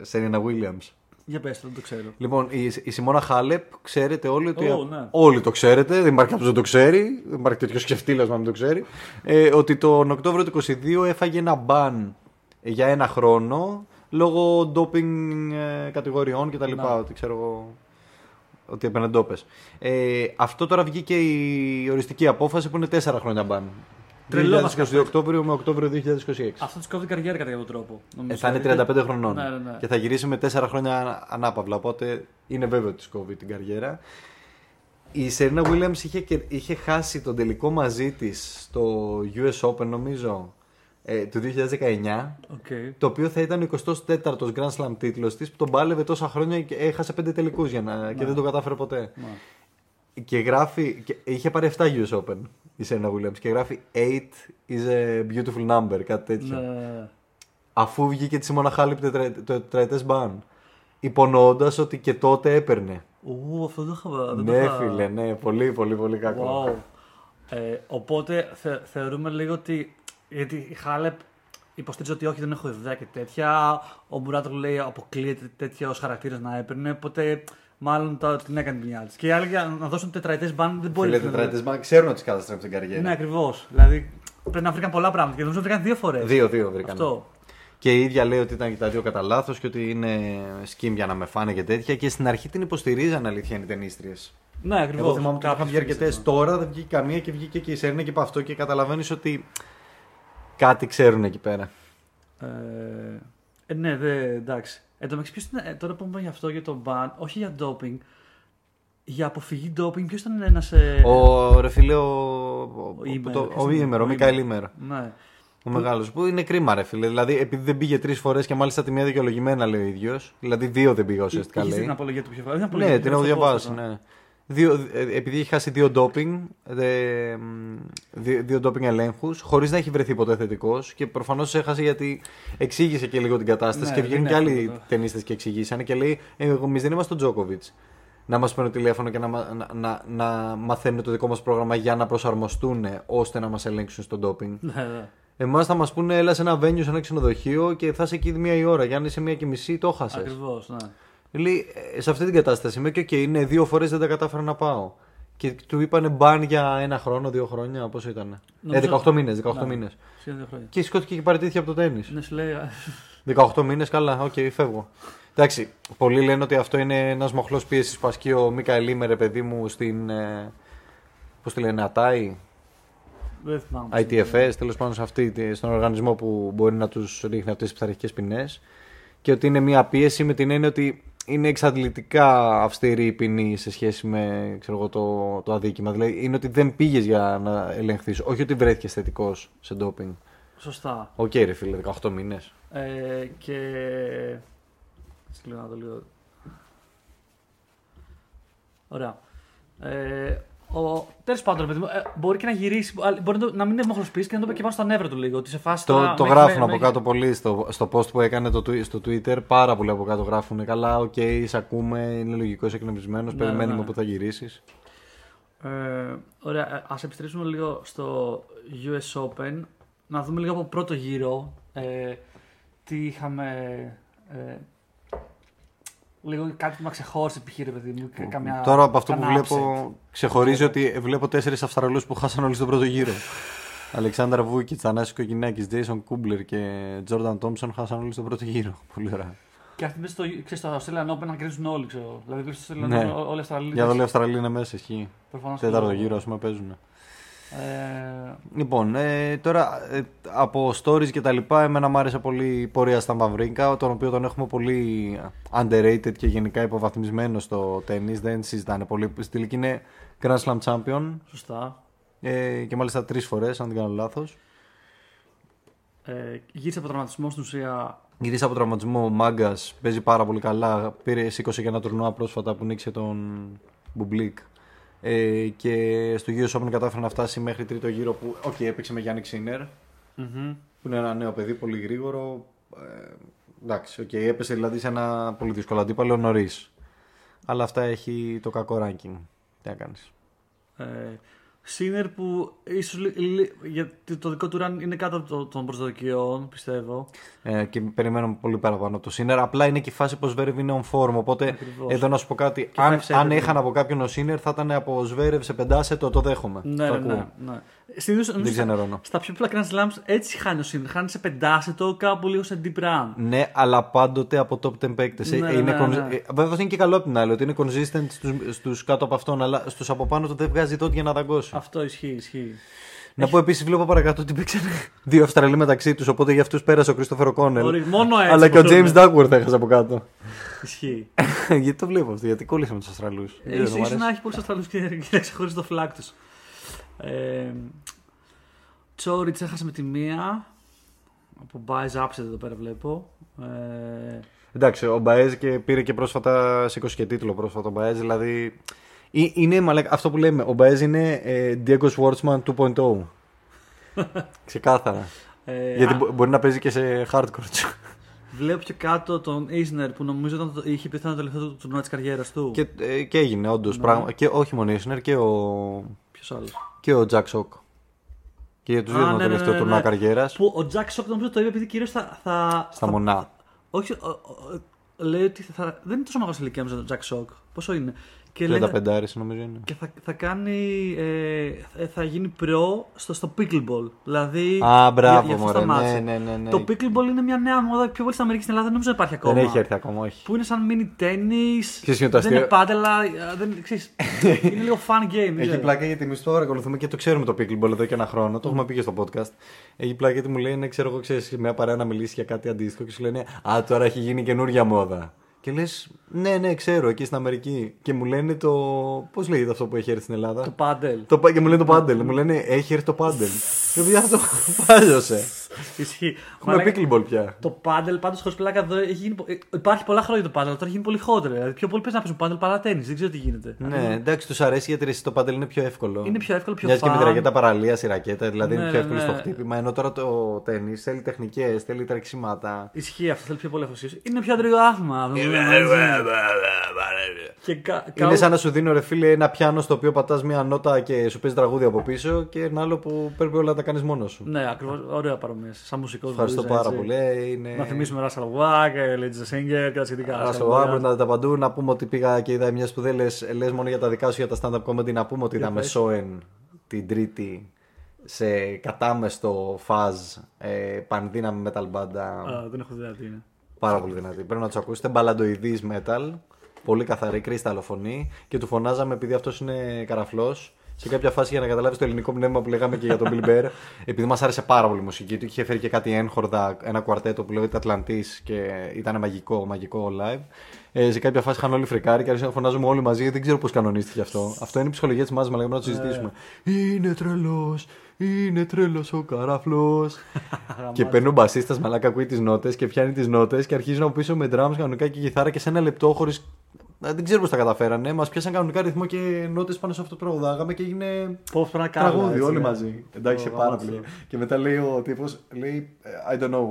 S2: Σερίνα Williams.
S1: Για πες, το, δεν το ξέρω.
S2: Λοιπόν, η, η Σιμώνα Χάλεπ, ξέρετε όλοι ότι.
S1: Ω, ναι.
S2: Όλοι το ξέρετε, δεν υπάρχει κάποιος που δεν το ξέρει. Δεν υπάρχει τέτοιος σκεφτήλας να μην το ξέρει. Ε, ότι τον Οκτώβριο του 22 έφαγε ένα μπαν για ένα χρόνο λόγω ντόπινγκ ε, κατηγοριών κτλ.
S1: Να.
S2: Ότι ξέρω εγώ. Ότι έπαιρνε ντόπες. Ε, αυτό τώρα βγήκε η οριστική απόφαση που είναι 4 χρόνια μπαν.
S1: Τρελό μας
S2: 2022 Οκτώβριο με Οκτώβριο 2026.
S1: Αυτό της κόβει την καριέρα κατά κάποιο τρόπο.
S2: Ε,
S1: νομίζω.
S2: θα είναι
S1: Δηλαδή,
S2: 35 χρονών.
S1: Ναι, ναι, ναι.
S2: Και θα γυρίσει με 4 χρόνια ανάπαυλα. Οπότε είναι βέβαιο ότι της κόβει την καριέρα. Η Σερίνα Williams είχε, και- είχε χάσει τον τελικό μαζί της στο US Open νομίζω ε, του 2019
S1: Οκ.
S2: το οποίο θα ήταν ο 24ος Grand Slam τίτλος της που τον πάλευε τόσα χρόνια και έχασε 5 τελικούς για να,
S1: Ναι.
S2: και δεν το κατάφερε ποτέ.
S1: Μα.
S2: Και γράφει, και είχε πάρει 7 US Open η Σερίνα Williams και γράφει 8 is a beautiful number, κάτι τέτοιο
S1: Ναι.
S2: αφού βγήκε της Σιμόνα Χάλεπ το τετρα- το τετραετές ban. Υπονοώντας ότι και τότε έπαιρνε.
S1: Ου, αυτό δεν είχα. δεν το
S2: ναι,
S1: είχα-
S2: φίλε, ναι, πολύ, πολύ, πολύ κακό.
S1: Wow. Ε, οπότε θε, θεωρούμε λίγο ότι. Γιατί η Χάλεπ υποστηρίζει ότι όχι, δεν έχω ιδέα και τέτοια. Ο Μπουράτο λέει αποκλείεται τέτοιο χαρακτήρας να έπαιρνε. Οπότε μάλλον το, την έκανε την μια της. Και οι άλλοι για να δώσουν τετραετές μπαν δεν μπορεί
S2: Φίλε, τετραετές μπαν ξέρουν ότι καταστρέφουν την καριέρα.
S1: Ναι, ακριβώς. Δηλαδή πρέπει να βρήκαν πολλά πράγματα και νομίζω ότι βρήκαν δύο φορές.
S2: Δύο-δύο βρήκαν.
S1: Αυτό.
S2: Και η ίδια λέει ότι ήταν και τα δύο κατά λάθος και ότι είναι σκιμ για να με φάνε και τέτοια. Και στην αρχή την υποστηρίζαν αλήθεια είναι οι ταινίστριες.
S1: Ναι, ακριβώς.
S2: Εγώ θυμάμαι ότι είχαν βγει αρκετές. Τώρα δεν βγήκε καμία και βγήκε και η Σέρνα και από αυτό και καταλαβαίνεις ότι κάτι ξέρουν εκεί πέρα.
S1: Ε, ε, ναι, δε, εντάξει. Εν τω μεταξύ, ποιος ήταν, ε, τώρα που είπαμε για αυτό, για το ban, όχι για doping, για αποφυγή doping, ποιος ήταν ένας. Ε,
S2: Ο ρε φίλε, ο. Ο,
S1: Ήμερ,
S2: το-
S1: ποιος
S2: ο
S1: είναι;
S2: Ήμερ, ο
S1: Ο
S2: Μικαήλ
S1: Ήμερ.
S2: Ήμερ.
S1: Ναι.
S2: Ο μεγάλος. Που είναι κρίμα, ρε φίλε. Δηλαδή, επειδή δεν πήγε τρεις φορές και μάλιστα τη μία δικαιολογημένα λέει ο ίδιος. Δηλαδή, δύο δεν πήγα ουσιαστικά
S1: Είχες
S2: λέει.
S1: την απολογία του πιο φορά. Δεν απολογία,
S2: Ναι,
S1: την
S2: την έχω
S1: στο
S2: διαβάσει.
S1: post,
S2: Ναι. Δύο, ε, επειδή έχει χάσει δύο ντόπινγκ, ε, μ, δύο, δύο ντόπινγκ ελέγχους, χωρίς να έχει βρεθεί ποτέ θετικός και προφανώς έχασε γιατί εξήγησε και λίγο την κατάσταση
S1: Ναι,
S2: και
S1: δεν
S2: βγαίνουν και
S1: είναι
S2: άλλοι
S1: εύκολο.
S2: ταινίστες και εξηγήσανε και λέει: «Ε, Εμείς δεν είμαστε ο Τζόκοβιτς. Να μας παίρνουν τηλέφωνο και να, μα- να, να, να μαθαίνουν το δικό μας πρόγραμμα για να προσαρμοστούν ώστε να μας ελέγξουν στο ντόπινγκ.
S1: Ναι, ναι.
S2: Εμάς θα μας πούνε: Έλα σε ένα venue, σε ένα ξενοδοχείο και θα είσαι εκεί μία η ώρα. Για αν είσαι μία και μισή, το χάσες.
S1: Ακριβώς, ναι.
S2: Λέει, «Ε, σε αυτή την κατάσταση είμαι και οκ, είναι δύο φορές δεν τα κατάφερα να πάω. Και του είπανε ban για ένα χρόνο, δύο χρόνια, πόσο ήταν; Ε,
S1: Νομίζω-
S2: 18 μήνες, 18
S1: Ναι.
S2: μήνες.
S1: Σχεδόν δύο χρόνια.
S2: Και σηκώθηκε και παραιτήθηκε από το τένις.
S1: Ναι, σου λέει. α,
S2: 18 μήνες, καλά, οκ, φεύγω. Εντάξει, πολλοί λένε ότι αυτό είναι ένας μοχλός πίεσης που ασκεί ο Μίκαελ Ίμερ, ρε παιδί μου, στην. Ε, Πώς τη λένε, ITIA,
S1: Δεν θυμάμαι. πώς είναι.
S2: ITF, τέλος πάντων σε αυτή, τη- στον οργανισμό που μπορεί να τους ρίχνει αυτές τις πειθαρχικές ποινές. Και ότι είναι μια πίεση με την έννοια ότι είναι εξαντλητικά αυστηρή η ποινή σε σχέση με ξέρω εγώ, το, το αδίκημα. Δηλαδή είναι ότι δεν πήγες για να ελεγχθείς, όχι ότι βρέθηκες θετικός σε ντόπινγκ.
S1: Σωστά.
S2: Οκ, ρε φίλε, 18 μήνες.
S1: Ε, και. Έτσι λίγο να το λίγο. Ωραία. Ε, ο... Τέλος πάντων, ρε παιδί μου, ε, μπορεί και να γυρίσει. α, Μπορεί να, το- να μην είναι μοχλός πίεσης και να το πει και πάνω στα νεύρα του λίγο. Ότι σε φάση
S2: Το,
S1: τώρα
S2: το
S1: με-
S2: γράφουν
S1: με-
S2: από
S1: με-
S2: κάτω πολύ στο, στο post που έκανε το, twi- στο Twitter. Πάρα πολλοί από κάτω γράφουν. Καλά, οκ, σε ακούμε, είναι λογικό, είσαι εκνευρισμένος.
S1: Ναι,
S2: περιμένουμε
S1: ναι.
S2: που θα γυρίσεις.
S1: Ε, ωραία, ε, ας επιστρέψουμε λίγο στο US Open. Να δούμε λίγο από πρώτο γύρο ε, τι είχαμε. Ε, λίγο κάτι που με ξεχώρισε π.χ. ρε παιδί μου. κα- Καμιά,
S2: Τώρα από αυτό που
S1: κανένα
S2: βλέπω,
S1: upset.
S2: ξεχωρίζει ότι βλέπω τέσσερις Αυστραλούς που χάσαν όλοι στον πρώτο γύρο. Αλεξάνδρα Βούκη, Θανάσης Κοκκινάκης, Τζέισον Κούμπλερ και Τζόρνταν Τόμψον χάσαν όλοι στον πρώτο γύρο. Πολύ ωραία.
S1: Και αυτοί μέσα στο, ξέρεις, στο Australian Open να κερδίσουν όλοι, ξέρω. Δηλαδή πίσω στο Australian
S2: Ναι.
S1: Open όλοι οι Αυστραλοί.
S2: Για το λέω Αυστραλία είναι μέσα, ισχύει.
S1: προφανώς
S2: Τέταρτο
S1: το-
S2: γύρο, ας πούμε, παίζουν.
S1: Ε,
S2: Λοιπόν, ε, τώρα ε, από stories και τα λοιπά, εμένα μου άρεσε πολύ η πορεία του Σταν Βαβρίνκα, τον οποίο τον έχουμε πολύ underrated και γενικά υποβαθμισμένο στο τένις, δεν συζητάνε πολύ. Στη τελική είναι Grand Slam Champion
S1: σωστά.
S2: ε, και μάλιστα τρεις φορές, αν δεν κάνω λάθος.
S1: Ε, γύρισε από τραυματισμό στην ουσία.
S2: Γύρισε από τραυματισμό ο μάγκας, παίζει πάρα πολύ καλά. Πήρε, σήκωσε και ένα τουρνουά πρόσφατα που νίκησε τον Μπούμπλικ. Ε, και στο US Open κατάφερε να φτάσει μέχρι τρίτο γύρο που οκ, έπαιξε με Γιάνικ Σίνερ. Που είναι ένα νέο παιδί, πολύ γρήγορο. Ε, εντάξει, οκ, έπεσε δηλαδή σε ένα πολύ δύσκολο αντίπαλο νωρίς. Αλλά αυτά έχει το κακό ranking. Τι να κάνεις.
S1: Ε, Σίνερ που ίσως γιατί το δικό του run είναι κάτω από το- των προσδοκιών, πιστεύω.
S2: Ε, και περιμένουμε πολύ παραπάνω από το Σίνερ. Απλά είναι και η φάση που ο Σβέρεφ είναι on form. Οπότε
S1: Ακριβώς.
S2: εδώ να σου πω κάτι.
S1: Και
S2: Αν,
S1: 5-7
S2: αν
S1: είναι.
S2: έχανα από κάποιον ο Σίνερ θα ήταν από Σβέρεφ σε πεντάσετο, το δέχομαι.
S1: Ναι,
S2: το
S1: ναι,
S2: ακούω.
S1: ναι, ναι. Συνήθως,
S2: Δεν
S1: νομίζω, στα,
S2: ξενερώνω.
S1: στα πιο πολλά Grand Slams έτσι χάνει ο Σίνερ. Χάνει σε πεντάσετο, κάπου λίγο σε deep run.
S2: Ναι, αλλά πάντοτε από top 10 παίκτες.
S1: Ναι, ναι, ναι, ναι.
S2: Βέβαια είναι και καλό από την άλλη ότι είναι consistent στους, στους κάτω από αυτόν, αλλά στους από πάνω του δεν βγάζει τότε για να δαγκώσει.
S1: Αυτό ισχύει, ισχύει.
S2: Να πω επίσης, βλέπω παρακάτω ότι παίξαν δύο Αυστραλοί μεταξύ τους, οπότε για αυτούς πέρασε ο Κρίστοφερ Κόνελ.
S1: Ωραία, μόνο έτσι
S2: Αλλά και ο
S1: μπορούμε.
S2: James Duckworth έχασε από κάτω.
S1: Ισχύει.
S2: γιατί το βλέπω αυτό, γιατί κόλλησα με τους Αυστραλούς.
S1: Ε, ίσως, ίσως να έχει πολλούς Αυστραλούς και, και να ξεχωρίζει το φλάκ τους. Ε, Τσόριτ έχασε με τη μία. Από Μπάιζ άψετε εδώ πέρα βλέπω. Ε,
S2: Εντάξει, ο Μπαέζ και πήρε και πρόσφατα, σήκωσε και τίτλο πρόσφατα ο Μπαέζ, δηλαδή. Ε- Είναι μαλάκα, αυτό που λέμε, ο Μπαέζ είναι ε, Diego Schwartzman 2.0. Ξεκάθαρα.
S1: ε,
S2: Γιατί
S1: α,
S2: μπο- μπορεί να παίζει και σε hardcore.
S1: Βλέπω πιο κάτω τον Ισνερ που νομίζω ήταν, το- είχε πει θα είναι το τελευταίο του τουρνουά της καριέρας του.
S2: και, ε, και έγινε όντως
S1: Ναι.
S2: πράγμα. Και όχι μόνο η Isner, και ο,
S1: Ποιος άλλος;
S2: και ο Jack Sock. Και για τους
S1: Α,
S2: δύο
S1: ναι,
S2: το
S1: ναι,
S2: τελευταίο
S1: ναι,
S2: τουρνουά
S1: ναι.
S2: καριέρας.
S1: Που ο Jack Sock νομίζω το είπε επειδή κυρίως θα, θα.
S2: Στα
S1: θα-
S2: μονά.
S1: Όχι, ο- ο- ο- λέει ότι θα, δεν είναι τόσο μεγάλο ηλικία με τον Jack Sock. Πόσο είναι; Και, λέει,
S2: 35 νομίζω είναι.
S1: και θα, θα κάνει. Ε, θα γίνει προ στο, στο pickleball. Δηλαδή.
S2: Α, μπράβο,
S1: για, για αυτό
S2: μωρέ,
S1: σταμάτησε.
S2: ναι, ναι, ναι, ναι.
S1: Το pickleball είναι μια νέα μόδα πιο πολύ στην Αμερική. Στην Ελλάδα δεν νομίζω να υπάρχει ακόμα.
S2: Δεν έχει έρθει ακόμα, όχι.
S1: Που είναι σαν mini tennis.
S2: Ξέρεις ποιο είναι το
S1: δεν είναι
S2: αστείο;
S1: πάντα, αλλά ε, δεν, ξέρεις, είναι λίγο fun game. δεν
S2: Έχει
S1: ξέρω.
S2: πλάκα γιατί εμείς το παρακολουθούμε και το ξέρουμε το pickleball εδώ και ένα χρόνο. Το έχουμε πει και στο podcast. Έχει πλάκα γιατί μου λένε, ξέρω εγώ, ξέρεις, μια παρέα να μιλήσει για κάτι αντίστοιχο και σου λένε Α, τώρα έχει γίνει καινούργια μόδα. Και λες, Ναι, ναι, ξέρω, εκεί στην Αμερική. Και μου λένε το. Πώς λέγεται αυτό που έχει έρθει στην Ελλάδα;
S1: Το paddle.
S2: Το, πα- και μου λένε το πάντελ. Μου λένε έχει έρθει το πάντελ. Και παιδιά αυτό πάλιωσε.
S1: Ισχύει.
S2: Έχουμε
S1: Μαλάκα,
S2: pickleball πια.
S1: Το πάντελ πάντως χωρίς πλάκα εδώ έχει γίνει. πο- ε, Υπάρχει πολλά χρόνια το πάντελ, τώρα έχει γίνει πολύ χότερο. Δηλαδή πιο πολύ παίζει να παίζουν πάντελ παρά τέννη. Δεν ξέρω τι γίνεται.
S2: Ναι, εντάξει, τους αρέσει γιατί ρε, εσύ το πάντελ είναι πιο εύκολο.
S1: Είναι πιο εύκολο, πιο
S2: Μοιάζει και με τη
S1: fun.
S2: ρακέτα παραλίας η ρακέτα, δηλαδή
S1: Ναι,
S2: είναι πιο
S1: ναι,
S2: εύκολο
S1: ναι.
S2: στο χτύπημα. Ενώ τώρα το τέννη θέλει τεχνικές, θέλει τρεξίματα.
S1: Ισχύει αυτό, θέλει πιο πολύ αφοσίωση. Είναι πιο αντρικό άθλημα. αυτό που λέμε, έτσι. Και κα,
S2: Είναι
S1: κα-
S2: σαν να σου δίνω ρε φίλε ένα πιάνο στο οποίο πατάς μία νότα και σου παίζει τραγούδι από πίσω και ένα άλλο που πρέπει όλα να τα κάνεις μόνος σου.
S1: Ναι, ακριβώς. Ωραία παρομοία. Σαν μουσικός.
S2: Ευχαριστώ
S1: μπορείς,
S2: πάρα
S1: έτσι.
S2: πολύ. Ε, Είναι...
S1: Να θυμίσουμε Russell Wack, Lady Singer και τα σχετικά.
S2: Άρα στο
S1: Ωραία.
S2: Άμπρον να τα παντού να πούμε ότι πήγα και είδα μιας που δεν λες, λες μόνο για τα δικά σου για τα stand-up comedy να πούμε ότι είδαμε
S1: πες.
S2: Σόεν την Τρίτη σε κατάμεστο φαζ ε, πανδύναμη metal μπάντα
S1: Α, δεν έχω δει τι είναι.
S2: πάρα πολύ δυνατή. Πρέπει να τους ακούσετε. Μπαλαντοειδής metal, πολύ καθαρή, κρίσταλο φωνή και του φωνάζαμε επειδή αυτός είναι καραφλός σε κάποια φάση για να καταλάβεις το ελληνικό πνεύμα που λέγαμε και για τον Bill Bear, επειδή μας άρεσε πάρα πολύ η μουσική του, είχε φέρει και κάτι έγχορδα, ένα κουαρτέτο που λέγεται Atlantis και ήταν μαγικό, μαγικό live. Ε, σε κάποια φάση είχαν όλοι φρικάρει και άρχισαν να φωνάζουμε όλοι μαζί. Δεν ξέρω πώς κανονίστηκε αυτό. Αυτό είναι η ψυχολογία της μάζας, μα λέγαμε να το συζητήσουμε. Είναι τρελός, είναι τρελός ο καραφλό. και παίρνει ο μπασίστας μαλάκα, ακούει τις νότες και πιάνει τις νότες και αρχίζει να πίσω με drums κανονικά και κιθάρα και σε ένα λεπτό χωρίς. Δεν ξέρω πώς τα καταφέρανε. Μας πιάσαν κανονικά ρυθμό και νότες πάνω σε αυτό που τραγουδάγαμε και έγινε
S1: Πώς πρέπει να κάνω.
S2: τραγούδι
S1: έτσι,
S2: όλοι
S1: ναι.
S2: μαζί. Εντάξει,
S1: Ω,
S2: πάρα
S1: γαμάτο.
S2: πολύ. Και μετά λέει ο τύπος, λέει, I don't know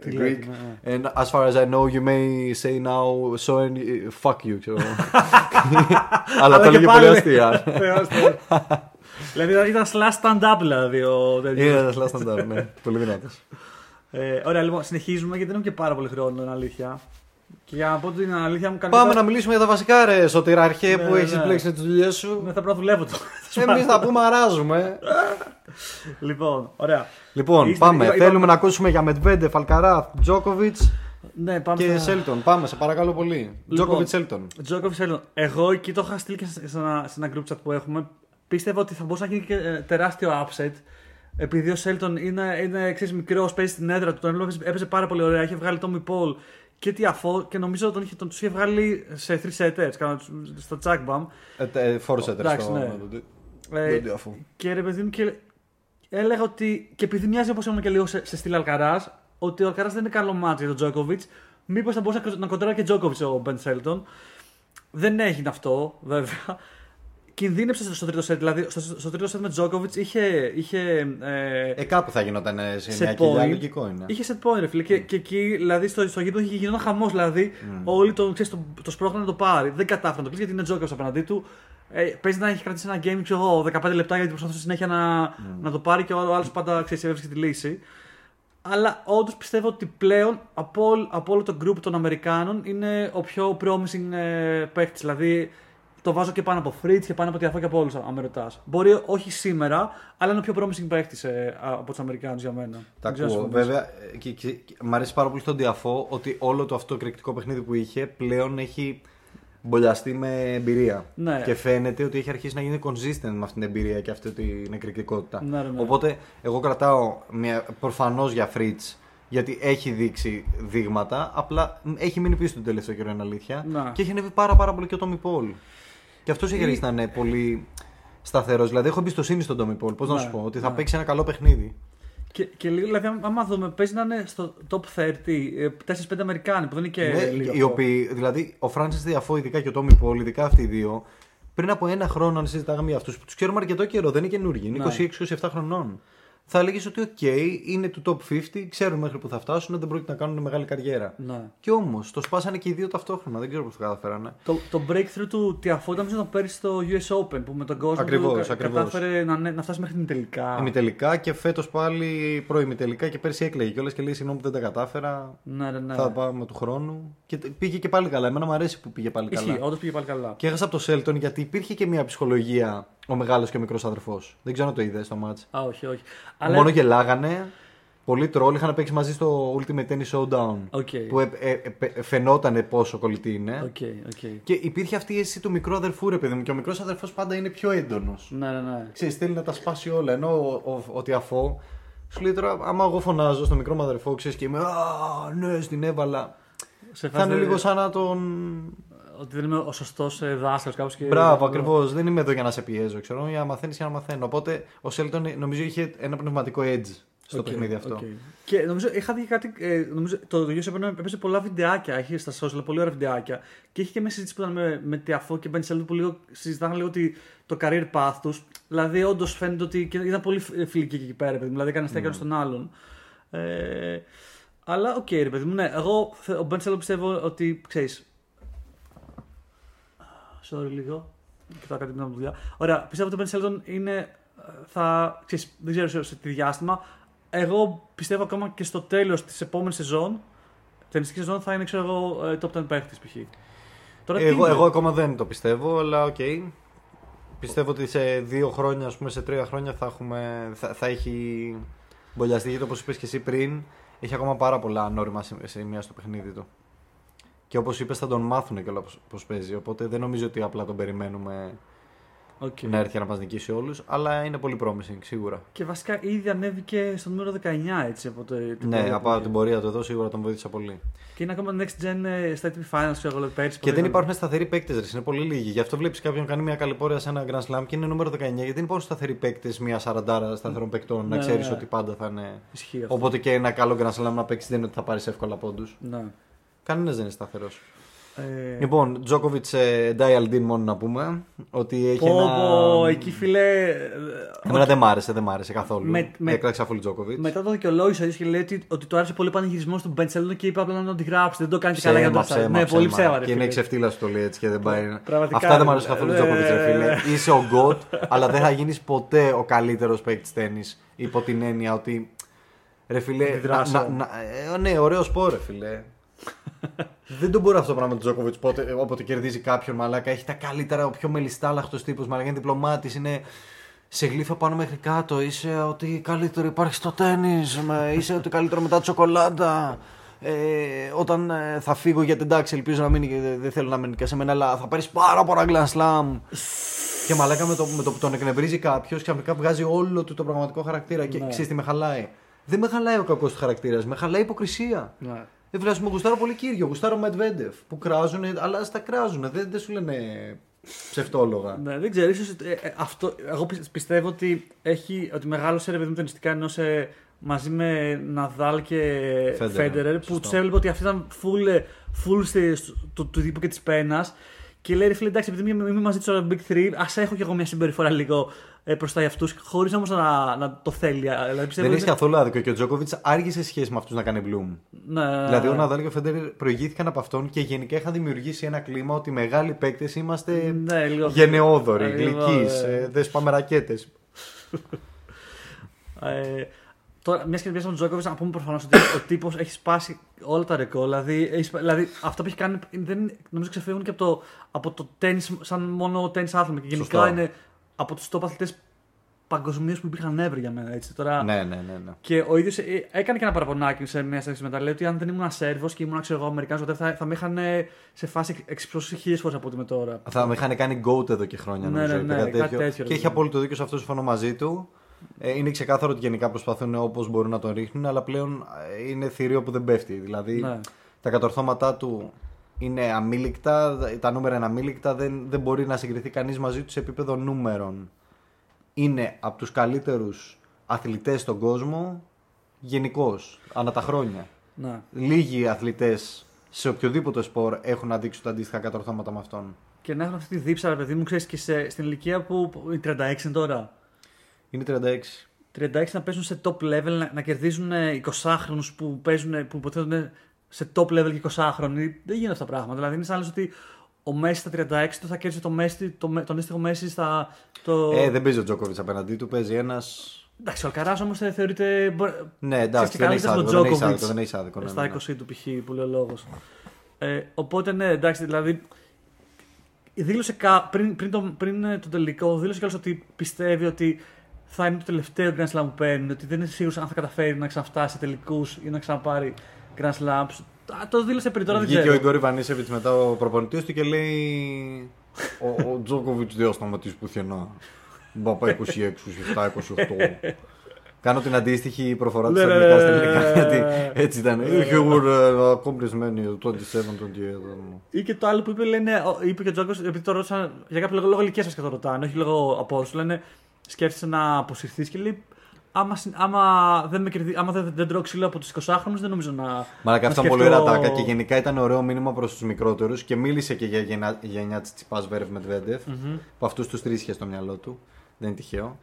S1: Τι
S2: Greek.
S1: λέει, ναι,
S2: And as far as I know, you may say now, so and fuck you. ξέρω εγώ. Αλλά το
S1: και
S2: έλεγε
S1: πάλι
S2: πολύ
S1: λέει-
S2: αστεία.
S1: Θεός, Θεός. Δηλαδή ήταν- ήταν slash stand-up δηλαδή ο τέτοιος.
S2: Είναι ένα last stand-up, ναι. Πολύ δυνατός.
S1: Ε, ωραία, λοιπόν, συνεχίζουμε γιατί δεν έχουμε και πάρα πολύ χρόνο, είναι αλήθεια. Και για να πω την αλήθεια μου κάνει.
S2: Πάμε να μιλήσουμε για τα βασικά, ρε Σωτηράρχε,
S1: Ναι,
S2: που
S1: ναι,
S2: έχεις
S1: ναι.
S2: πλέξει τις δουλειές σου.
S1: Ναι, θα πρέπει να δουλεύω το.
S2: Εμείς θα πούμε αράζουμε.
S1: λοιπόν, ωραία.
S2: Λοιπόν,
S1: Είστε-
S2: πάμε.
S1: είπα-
S2: Θέλουμε
S1: είπα-
S2: να ακούσουμε για Μετβέντε, Φαλκαρά, Τζόκοβιτς
S1: Ναι, πάμε
S2: και
S1: στα-
S2: Σέλτον. Πάμε, σε παρακαλώ πολύ.
S1: Λοιπόν,
S2: Τζόκοβιτς Σέλτον.
S1: Τζόκοβιτς Σέλτον. Εγώ εκεί το είχα στείλει και σε σε ένα, σε ένα group chat που έχουμε. Πίστευα ότι θα μπορούσε να γίνει και ε, τεράστιο upset. Επειδή ο Σέλτον είναι, είναι ξέρεις, μικρός, παίζει στην έδρα του, τον έπαιζε, έπαιζε πάρα πολύ ωραία. Είχε βγάλει τον Paul και τι αφό και νομίζω τον είχε, τον, τους είχε βγάλει σε 3 setters κάνα τους- στο Jackbam.
S2: Φόρσε
S1: Εντάξει,
S2: στο.
S1: ναι.
S2: Ε,
S1: Ε, και ρε παιδί μου, και έλεγα ότι. και επειδή μοιάζει όπως ήμουν και λίγο σε, σε στυλ Αλκαράς, ότι ο Αλκαράς δεν είναι καλό μάτι για τον Τζόκοβιτ. Μήπως θα μπορούσε να- να κοντράρει και Τζόκοβιτ ο Μπεν Σέλτον. Δεν έγινε αυτό, βέβαια. Κινδύνεψε στο, στο τρίτο σετ. Δηλαδή, στο, στο τρίτο σετ με Τζόκοβιτ είχε. είχε ε,
S2: Ε, κάπου θα γινόταν ε, σε
S1: set
S2: μια κοιλιά,
S1: point.
S2: λογικό είναι.
S1: Είχε set point, ρε φίλε. Και, και εκεί, δηλαδή, στο, στο γήπεδο είχε γινόταν χαμός. Δηλαδή, όλοι το, ξέρεις, το, το σπρώχναν να το πάρει. Δεν κατάφεραν να το κλείσει γιατί είναι Τζόκοβιτ απέναντί του. Ε, παίζει να έχει κρατήσει ένα game, ξέρω εγώ, 15 λεπτά γιατί προσπαθούσε συνέχεια να, να το πάρει και ο άλλος πάντα ξέρεις, έβρισκε τη λύση. Αλλά όντως πιστεύω ότι πλέον από, όλ- από όλο το group των Αμερικάνων είναι ο πιο promising ε, παίκτης. Δηλαδή το βάζω και πάνω από Fritz και πάνω από Τιαφό και από όλους, αν με ρωτάς. Μπορεί όχι σήμερα, αλλά είναι ο πιο promising παίκτη ε, από τους Αμερικάνους για μένα.
S2: Τα
S1: Δεν ξέρω αν
S2: ακούω.
S1: συμφωνείς.
S2: Βέβαια, ε, και, και, και μ' αρέσει πάρα πολύ στον Διαφό ότι όλο το αυτό εκρηκτικό παιχνίδι που είχε πλέον έχει μπολιαστεί με εμπειρία.
S1: Ναι.
S2: Και φαίνεται ότι έχει αρχίσει να γίνει consistent με αυτή την εμπειρία και αυτή την εκρηκτικότητα.
S1: Ναι, ρε, ναι.
S2: Οπότε, εγώ κρατάω προφανώς για Fritz γιατί έχει δείξει δείγματα. Απλά μ, έχει μείνει πίσω τον τελευταίο καιρό, είναι αλήθεια.
S1: Να.
S2: Και έχει ανέβει πάρα, πάρα πολύ και ο Τόμι Πολ. Και αυτός έχει
S1: Ε,
S2: αρχίσει να είναι πολύ σταθερός. Δηλαδή, έχω εμπιστοσύνη στον Τόμι Πολ. Πώς να
S1: Ναι,
S2: σου πω, ότι θα
S1: ναι.
S2: παίξει ένα καλό παιχνίδι.
S1: Και, και λίγο, δηλαδή, άμα δούμε, παίζει να είναι στο top 30 ε, 4-5 Αμερικάνοι που δεν είναι και.
S2: Ναι,
S1: λίγο
S2: οι
S1: αυτό.
S2: οποίοι, δηλαδή ο Φράνσις Τιαφό, ειδικά και ο Τόμι Πολ, ειδικά αυτοί οι δύο, πριν από ένα χρόνο, αν συζητάγαμε για αυτούς που τους ξέρουμε αρκετό καιρό, δεν είναι καινούργοι, είναι
S1: Ναι.
S2: 26-27 χρονών. Θα έλεγες ότι οκ, είναι του top 50, ξέρουν μέχρι που θα φτάσουν, δεν πρόκειται να κάνουν μεγάλη καριέρα.
S1: Ναι.
S2: Και όμως το σπάσανε και οι δύο ταυτόχρονα, δεν ξέρω πώς το καταφέρανε.
S1: Το, το breakthrough του Τιαφό ήταν νομίζω το πέρυσι στο US Open που με τον κόσμο
S2: Ακριβώς,
S1: του κα-
S2: ακριβώς.
S1: κατάφερε να, να φτάσει μέχρι ημιτελικά.
S2: Ημιτελικά και φέτος πάλι προημιτελικά και πέρσι έκλαιγε κιόλας και λέει συγγνώμη που δεν τα κατάφερα.
S1: Ναι, ναι, ναι.
S2: Θα πάμε του χρόνου. Και τε- πήγε και πάλι καλά. Εμένα μου αρέσει που πήγε πάλι
S1: Ισχύει,
S2: καλά.
S1: όντως πήγε πάλι καλά.
S2: Και έχασε από το Σέλτον γιατί υπήρχε και μια ψυχολογία ο μεγάλος και ο μικρός αδερφός. Δεν ξέρω αν το είδες στο ματς.
S1: Α, όχι, όχι.
S2: Μόνο γελάγανε. Πολύ τρολ είχαν παίξει μαζί στο Ultimate Tennis Showdown.
S1: Οκ.
S2: Που ε, ε, ε, φαινόταν πόσο κολλητοί είναι.
S1: Οκ, οκ.
S2: Και υπήρχε αυτή η αίσθηση του μικρού αδερφού, ρε παιδί μου. Και ο μικρός αδερφός πάντα είναι πιο έντονος.
S1: Ναι, ναι, ναι.
S2: Ξέρεις, θέλει να τα σπάσει όλα. Ενώ ο, ο, ο Τιαφό σου λέει τώρα, άμα εγώ φωνάζω στο μικρό μου αδερφό, ξέρεις και είμαι. Α, ναι, στην έβαλα.
S1: Σε
S2: Θα είναι
S1: φάση-
S2: λίγο σαν να τον.
S1: Ότι δεν είμαι ο σωστός δάσκαλος κάπως και.
S2: Μπράβο, ακριβώς. Δεν είμαι εδώ για να σε πιέζω, ξέρω, για να μαθαίνεις και να μαθαίνω. Οπότε ο Σέλτον νομίζω είχε ένα πνευματικό edge στο
S1: Οκ,
S2: παιχνίδι αυτό.
S1: οκ. Και νομίζω είχα δει κάτι. Ε, νομίζω, το US Open έπαιζε πολλά βιντεάκια. Είχε στα social πολύ ωραία βιντεάκια. Και είχε και μια συζήτηση που ήταν με, με Τιαφό και Ben Shelton που λίγο συζητάγαν λίγο ότι, το career path τους. Δηλαδή, όντως φαίνεται ότι και ήταν πολύ φιλικοί και εκεί πέρα. παιδί μου, Δηλαδή, έκανε steal από τον άλλον. Ε, αλλά, οκ, ρε παιδί μου, ναι. Εγώ, θε- ο Ben Shelton πιστεύω ότι ξέρεις. Sorry λίγο. Κοιτάω κάτι με την δουλειά. Ωραία, πιστεύω ότι ο Ben Shelton είναι. ε, Θα, ξέρεις, δεν ξέρω σε, σε τι διάστημα. Εγώ πιστεύω ακόμα και στο τέλος της επόμενης σεζόν, τενιστική σεζόν θα είναι ξέρω εγώ ε, top 10 παίχτη π.χ. Τώρα τι
S2: Εγώ,
S1: είναι;
S2: εγώ ακόμα δεν το πιστεύω, αλλά οκ. Πιστεύω ότι σε δύο χρόνια, ας πούμε, σε τρία χρόνια θα, έχουμε, θα, θα έχει μπολιαστεί. Γιατί όπως είπες και εσύ πριν, έχει ακόμα πάρα πολλά ανώριμα σε- σημεία στο παιχνίδι του. Και όπως είπες, θα τον μάθουν και όλα πώς παίζει. Οπότε δεν νομίζω ότι απλά τον περιμένουμε
S1: Οκ.
S2: να έρθει για να μας νικήσει όλους. Αλλά είναι πολύ promising, σίγουρα.
S1: Και βασικά ήδη ανέβηκε στο νούμερο 19 έτσι από το. την
S2: Ναι,
S1: πορεία που
S2: από
S1: είχε.
S2: την πορεία του εδώ σίγουρα τον βοήθησε πολύ.
S1: Και είναι ακόμα next gen ε, στα ATP Finals, ξέρω εγώ, πέρυσι. που
S2: Και δεν
S1: ήταν-
S2: υπάρχουν σταθεροί παίκτες, είναι πολύ λίγοι. Γι' αυτό βλέπεις κάποιον κάνει μια καλή πορεία σε ένα Grand Slam και είναι νούμερο 19. Γιατί δεν υπάρχουν σταθεροί παίκτες, μια σαραντάρα σταθερών παικτών, να
S1: Ναι,
S2: ξέρεις
S1: ναι.
S2: ότι πάντα θα είναι.
S1: Ισχύει αυτό.
S2: Οπότε και ένα καλό Grand Slam να παίξεις δεν είναι ότι θα πάρεις εύκολα πόντους.
S1: Ναι.
S2: Κανένας δεν είναι σταθερός.
S1: Ε,
S2: Λοιπόν, Τζόκοβιτ Dial D μόνο να πούμε. Ότι έχει
S1: πω,
S2: ένα.
S1: πω, εκεί φίλε. ε,
S2: Εμένα δεν μ' άρεσε, δεν μ' άρεσε καθόλου.
S1: Με- με-
S2: Έκραξα αφού Τζόκοβιτ.
S1: Μετά το δικαιολόγησε ο ίδιος και λέει ότι, ότι του άρεσε πολύ ο πανηγυρισμός του Ben Sheldon και είπε απλά να τον τη γράψει. Δεν το κάνει και καλά για να το
S2: ψέμα,
S1: Ναι, πολύ
S2: ψέμα.
S1: ψέμα. ρε
S2: Και είναι
S1: φίλε.
S2: ξεφτύλα το λέει έτσι και δεν πάει.
S1: Πραγματικά,
S2: Αυτά δεν μου
S1: ρε,
S2: αρέσουν καθόλου
S1: ε,
S2: Τζόκοβιτ, ρε
S1: ε,
S2: φίλε. Είσαι ο γκοτ, αλλά δεν θα γίνεις ποτέ ο καλύτερος παίκτης τέννης. Υπό την έννοια ότι. Ρε φίλε. Να,
S1: Αντιδράσω.
S2: να, να, ε, ναι, ωραίος σπορ, ρε φίλε. Δεν τον μπορεί αυτό το πράγμα του Τζόκοβιτς όποτε κερδίζει κάποιον μαλάκα. Έχει τα καλύτερα, ο πιο μελιστάλαχτος τύπος. Μαλάκα είναι διπλωμάτης, είναι σε γλύφα πάνω μέχρι κάτω. Είσαι ότι καλύτερο υπάρχει στο τέννη. Είσαι ότι καλύτερο μετά τη σοκολάτα. Ε, όταν ε, θα φύγω για την τάξη, ελπίζω να μείνει και δεν- δεν θέλω να μείνει και σε μένα, αλλά θα πάρεις πάρα πολλά Grand Slam. και μαλάκα με το, με το που τον εκνευρίζει κάποιος, ξαφνικά βγάζει όλο του το πραγματικό χαρακτήρα. Και
S1: Ναι.
S2: ξέρεις τι με χαλάει. Δεν με χαλάει ο κακός του χαρακτήρας, με χαλάει η υποκρισία.
S1: Ναι.
S2: Ε, βέβαια, μου γουστάρω πολύ κύριο, γουστάρω Μετβέντεφ που κράζουν, αλλά στα κράζουν. Δεν, δεν σου λένε ψευτόλογα.
S1: Ναι, δεν ξέρω, ίσως, ε, ε, αυτό, εγώ πι- πιστεύω ότι, έχει, ότι μεγάλωσε ρε παιδί μου ταινιστικά ενώ σε, μαζί με Ναδάλ και
S2: Φέντερερ,
S1: Φέντερερ που
S2: σωστό.
S1: του έβλεπε ότι αυτή ήταν full, ε, full στη- στο- του, του τύπου και της πένας. Και λέει ρε φίλε, εντάξει, επειδή είμαι, είμαι μαζί τους όλα Big 3, ας έχω κι εγώ μια συμπεριφορά λίγο ε, μπροστά για αυτού, χωρίς όμως να, να το θέλει. Ε, Δηλαδή, πιστεύω
S2: Δεν έχει
S1: ότι-
S2: καθόλου άδικο και ο Τζόκοβιτς άργησε σχέση με αυτούς να κάνει bloom.
S1: Ναι,
S2: Δηλαδή, ο Ναδάλ και ο Φέντερ προηγήθηκαν από αυτόν και γενικά είχαν δημιουργήσει ένα κλίμα ότι οι μεγάλοι παίκτες είμαστε
S1: ναι, λίγο-
S2: γενναιόδοροι,
S1: Ε, λίγο,
S2: γλυκείς,
S1: ε,
S2: δεν σπάμε ρακέτες.
S1: Ε, τώρα, μιας και πιάσαμε τον Τζόκοβιτς, να πούμε προφανώς ότι ο τύπος έχει σπάσει όλα τα ρεκόρ. Δηλαδή, έχει σπα- δηλαδή αυτό που έχει κάνει δεν, νομίζω ξεφεύγουν και από το, από το τέννις σαν μόνο τέννις άθλημα. Και γενικά
S2: Σωστό.
S1: είναι από τους top αθλητές παγκοσμίως που υπήρχαν ever για μένα. Έτσι. Τώρα,
S2: Ναι, ναι, ναι. ναι.
S1: Και ο ίδιος έκανε και ένα παραπονάκι σε μια στιγμή μετά. Λέει ότι αν δεν ήμουν Σέρβος και ήμουν ξέρω εγώ Αμερικάνος, θα, θα με είχαν ε, σε φάση εξυψώσει χίλιες φορές από ό,τι είμαι τώρα.
S2: Θα με είχαν κάνει goat εδώ και χρόνια,
S1: Ναι,
S2: νομίζω.
S1: ναι,
S2: ή
S1: ναι,
S2: κάτι
S1: κάτι
S2: τέτοιο.
S1: τέτοιο,
S2: και
S1: ρε
S2: έχει
S1: παιδί.
S2: απόλυτο δίκιο σε αυτό, συμφωνώ μαζί του. Ε, είναι ξεκάθαρο ότι γενικά προσπαθούν όπως μπορούν να τον ρίχνουν, αλλά πλέον ε, είναι θηρίο που δεν πέφτει. Δηλαδή,
S1: Ναι.
S2: τα κατορθώματά του είναι αμήλικτα, τα νούμερα είναι αμήλικτα, δεν, δεν μπορεί να συγκριθεί κανείς μαζί τους σε επίπεδο νούμερων. Είναι από τους καλύτερους αθλητές στον κόσμο γενικώς, ανά τα χρόνια.
S1: Ναι.
S2: Λίγοι αθλητές σε οποιοδήποτε σπορ έχουν να δείξουν τα αντίστοιχα κατορθώματα με αυτόν.
S1: Και να έχουν αυτή τη δίψα, ρε παιδί μου, ξέρεις και σε, στην ηλικία που. που- η 36 είναι τώρα.
S2: Είναι 36.
S1: 36 να παίζουν σε top level, να, να κερδίζουν 20χρονου που παίζουν, που υποθέτουν σε top level και 20χρονοι. Δεν γίνονται αυτά τα πράγματα. Δηλαδή είναι σαν να λες ότι ο Μέση στα 36 του θα κέρδισε το Μέση, το, τον αντίστοιχο Μέση στα. Το...
S2: Ε, δεν παίζει ο Τζόκοβιτς απέναντί του, παίζει ένα.
S1: Εντάξει, ο Αλκαράς όμως θεωρείται.
S2: Ναι, εντάξει, δεν έχει άδικο. Δεν έχει άδικο, δεν έχεις άδικο ναι,
S1: στα
S2: ναι,
S1: 20 του π.χ. που λέει ο λόγος. Ε, οπότε ναι, εντάξει, δηλαδή. Δήλωσε κα, πριν, πριν, το, πριν το τελικό, δήλωσε κιόλας ότι πιστεύει ότι θα είναι το τελευταίο Grand Slam που παίρνει, ότι δεν είναι σίγουρος αν θα καταφέρει να ξαναφτάσει σε τελικούς ή να ξαναπάρει Grand Slams. Το δήλωσε πριν τώρα, δεν ξέρω.
S2: Βγήκε ο Ιγκόρη Βανίσεβιτ μετά ο προπονητής του και λέει. ο, ο Τζόκοβιτς δεν θα σταματήσεις πουθενά. Μπα πάει 26, 27, 28. Κάνω την αντίστοιχη προφορά του
S1: Ναι,
S2: στα
S1: ναι,
S2: αγγλικά
S1: ναι,
S2: στα
S1: ναι,
S2: ελληνικά.
S1: ναι,
S2: Γιατί
S1: ναι.
S2: έτσι ήταν. Είχε were accomplished many 27, 28.
S1: Ή και το άλλο που είπε, λένε, ο- είπε και ο Τζόκος, επειδή το ρώτησαν για κάποιο λόγο, λόγω ηλικίας σας και το ρωτάνε, όχι λόγω απόδοση. Λένε, σκέφτεσαι να αποσυρθείς και λέει, άμα, συν- άμα, δεν, με κερδί, άμα δεν, δεν τρώω ξύλο από τους 20χρονου, δεν νομίζω να.
S2: Μαλάκα
S1: να
S2: αυτά
S1: σκεφτώ-
S2: πολύ ωραία τάκα και γενικά ήταν ωραίο μήνυμα προς τους μικρότερους και μίλησε και για γενιά, γενιά της Τσιπάς Βέρευ Μετβέντεφ. Που αυτούς τους τρεις είχε στο μυαλό του. Δεν είναι τυχαίο.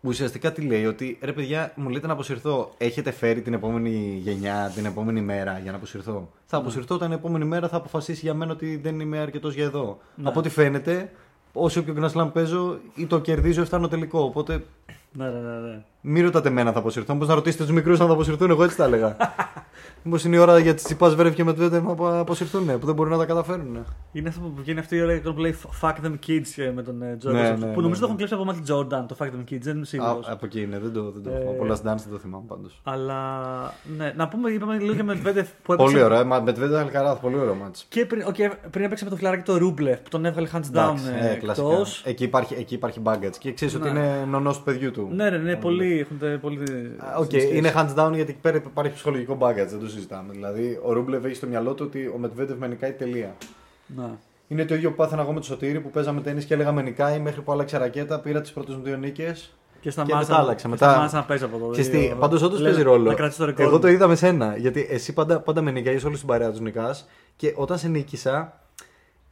S2: Ουσιαστικά τι λέει, ότι ρε παιδιά, μου λέτε να αποσυρθώ. Έχετε φέρει την επόμενη γενιά, την επόμενη μέρα για να αποσυρθώ. Θα αποσυρθώ όταν την επόμενη μέρα θα αποφασίσει για μένα ότι δεν είμαι αρκετός για εδώ. Από ό,τι φαίνεται, όσο πιο Grand Slam παίζω, ή το κερδίζω ή φτάνω τελικό. Οπότε
S1: Ναι, ναι, ναι. ναι.
S2: Μην ρωτάτε εμένα θα αποσυρθώ. Μήπω να ρωτήσετε τους μικρούς αν θα αποσυρθούν, εγώ έτσι τα έλεγα. Μήπως είναι η ώρα για τις Τσιπάς Βέρευ και Μετβέντεφ να αποσυρθούν, που δεν μπορεί να τα καταφέρουν.
S1: Είναι αυτό που βγαίνει αυτή η ώρα που λέει Fuck them kids ε, με τον ε, Jordan.
S2: Ναι,
S1: που
S2: ναι,
S1: νομίζω
S2: ναι,
S1: το έχουν
S2: ναι.
S1: κλέψει από Michael Jordan, το Fuck them kids, δεν είμαι σίγουρος.
S2: Α, από εκεί είναι, δεν το, δεν το
S1: Ε,
S2: έχω. Πολλά Dance δεν το θυμάμαι πάντως.
S1: Αλλά ναι, να πούμε, είπαμε λίγο για Medvedev που έπαιξε.
S2: Πολύ ωραίο, μα Μετβέντεφ Αλκαράθ, πολύ ωραίο μάτσο.
S1: Και πριν, okay, πριν έπαιξε με το φιλαράκι το Ρούμπλεφ που τον έβγαλε hands down
S2: Εντάξει,
S1: ε,
S2: ε, κλασικά.
S1: εκτός.
S2: Εκεί υπάρχει, εκεί υπάρχει baggage και ξέρεις ότι
S1: Ναι.
S2: είναι νονός του παιδιού του.
S1: Ναι, ναι, ναι, πολύ. Έχουν τε- πολύ
S2: Α, Οκ, είναι hands down γιατί εκεί πέρα υπάρχει ψυχολογικό baggage, δεν το συζητάμε. Δηλαδή, ο Ρούμπλεφ έχει στο μυαλό του ότι ο Μεντβέντεφ με νικάει τελεία.
S1: Ναι.
S2: Είναι το ίδιο που πάθαινα εγώ με το Σωτήρι που παίζαμε τένις και έλεγα με νικάει μέχρι που άλλαξε ρακέτα, πήρα τις πρώτες μου δύο νίκες.
S1: Και σταμάτησα,
S2: μετά άλλαξε,
S1: και
S2: μετά-
S1: σταμάτησα να παίζει από το
S2: Ξέρεις τι,
S1: δύο.
S2: πάντως όντως
S1: Λέω,
S2: παίζει ρόλο.
S1: Να κρατήσει το ρεκόρ.
S2: Εγώ το είδα με σένα. Γιατί εσύ πάντα, πάντα με νικάει όλη την παρέα τους νικάς. Και όταν σε νίκησα,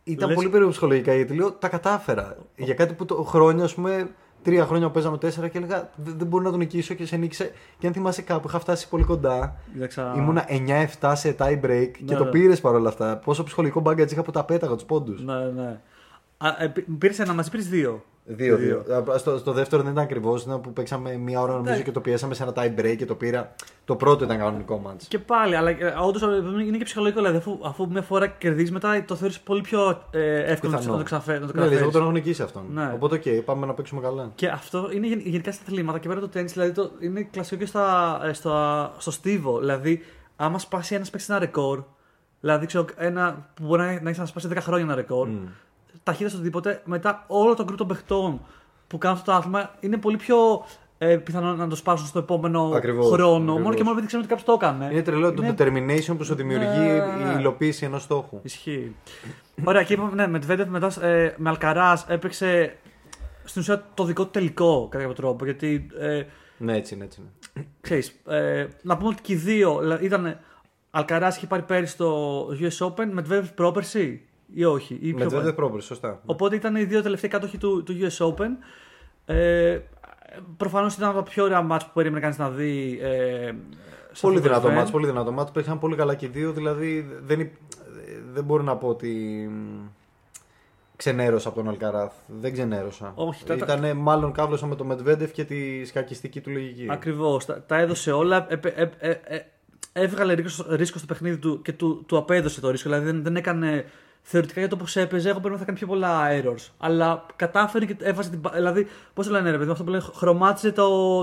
S2: ήταν
S1: Λες-
S2: πολύ περίεργο ψυχολογικά γιατί λέω τα κατάφερα. Για κάτι που το χρόνια, ας πούμε, τρία χρόνια που παίζαμε τέσσερα και έλεγα δεν, δεν μπορώ να τον νικήσω και σε νίκησε. Και αν θυμάσαι κάπου, είχα φτάσει πολύ κοντά.
S1: Κοίταξα-
S2: Ήμουνα 9-7 σε tie break και
S1: Ναι,
S2: το
S1: ναι.
S2: πήρες παρόλα αυτά. Πόσο ψυχολογικό baggage είχα που τα πέταγα τους πόντους.
S1: Ναι, ναι. Α, ε, πή- πήρες ένα μαζί, πήρες δύο.
S2: Δύο-δύο. Στο, στο δεύτερο δεν ήταν ακριβώς. Ήταν που παίξαμε μία ώρα νομίζω
S1: Ναι.
S2: και το πιέσαμε σε ένα tie break και το πήρα. Το πρώτο ήταν κανονικό ματς.
S1: Και πάλι, αλλά όντως είναι και ψυχολογικό. Δηλαδή, αφού, αφού μια φορά κερδίζεις, μετά το θεωρείς πολύ πιο ε, εύκολο να το- να το ξαφέ- να το
S2: Ναι, λες, εγώ
S1: καταφέρεις.
S2: τον έχω νικήσει αυτόν.
S1: Ναι.
S2: Οπότε, οκ, πάμε να παίξουμε καλά.
S1: Και αυτό είναι γεν- γενικά στα αθλήματα και πέρα το τένις, δηλαδή το, είναι κλασικό και στα, ε, στα, στο στίβο. Δηλαδή, άμα σπάσει ένας παίκτης ένα ρεκόρ, δηλαδή ξέρω, ένα που μπορεί να, να έχεις να σπάσει 10 χρόνια ένα ρεκόρ,
S2: Μμ.
S1: Ταχύτητας στο οτιδήποτε, μετά όλο το γκρουπ των παιχτών που κάνουν αυτό το άθλημα είναι πολύ πιο ε, πιθανό να το σπάσουν στο επόμενο
S2: Ακριβώς,
S1: χρόνο.
S2: ακριβώς.
S1: Μόνο και μόνο επειδή ξέρουν ότι κάποιος το έκανε.
S2: Είναι τρελό το
S1: Είναι-
S2: determination που σου δημιουργεί
S1: Ναι.
S2: η υλοποίηση ενός στόχου.
S1: Ισχύει. Ωραία, και είπαμε, ναι, με Medvedev μετά ε, με Αλκαράς έπαιξε στην ουσία το δικό του τελικό κατά κάποιο τρόπο. Γιατί ε,
S2: Ναι, έτσι είναι. Έτσι είναι.
S1: ξέρεις, ε, να πούμε ότι και οι δύο δηλαδή, ήταν. Αλκαράς είχε πάρει πέρυσι το US Open, Medvedev πρόπερση ή όχι. Ή
S2: Με
S1: πιο
S2: δεν
S1: πριν.
S2: πρόβλημα, σωστά.
S1: Οπότε ήταν οι δύο τελευταίοι κάτοχοι του, του US Open. Ε, Προφανώς ήταν από τα πιο ωραία μάτς που περίμενε κανείς να δει. Ε, σε
S2: Πολύ
S1: αυτό το
S2: δυνατό
S1: event.
S2: μάτς, πολύ δυνατό μάτς. Παίξαν πολύ καλά και οι δύο, δηλαδή δεν, υ- δεν μπορώ να πω ότι μ, ξενέρωσα από τον Αλκαράθ. Δεν ξενέρωσα.
S1: Όχι, τα-
S2: Ήτανε μάλλον κάβλωσα με τον Μετβέντεφ και τη σκακιστική του λογική.
S1: Ακριβώς. Τα, τα έδωσε όλα. Ε, ε, ε, ε, έβγαλε ρίσκο, ρίσκο στο παιχνίδι του και του, του απέδωσε το ρίσκο. Δηλαδή δεν, δεν έκανε. Θεωρητικά για το πώς έπαιζε, εγώ πρέπει να θα κάνει πιο πολλά errors. Αλλά κατάφερε και έβαζε την. μπα- Δηλαδή, πώς το λένε, ρε παιδί, μου, αυτό που λένε, χρωμάτιζε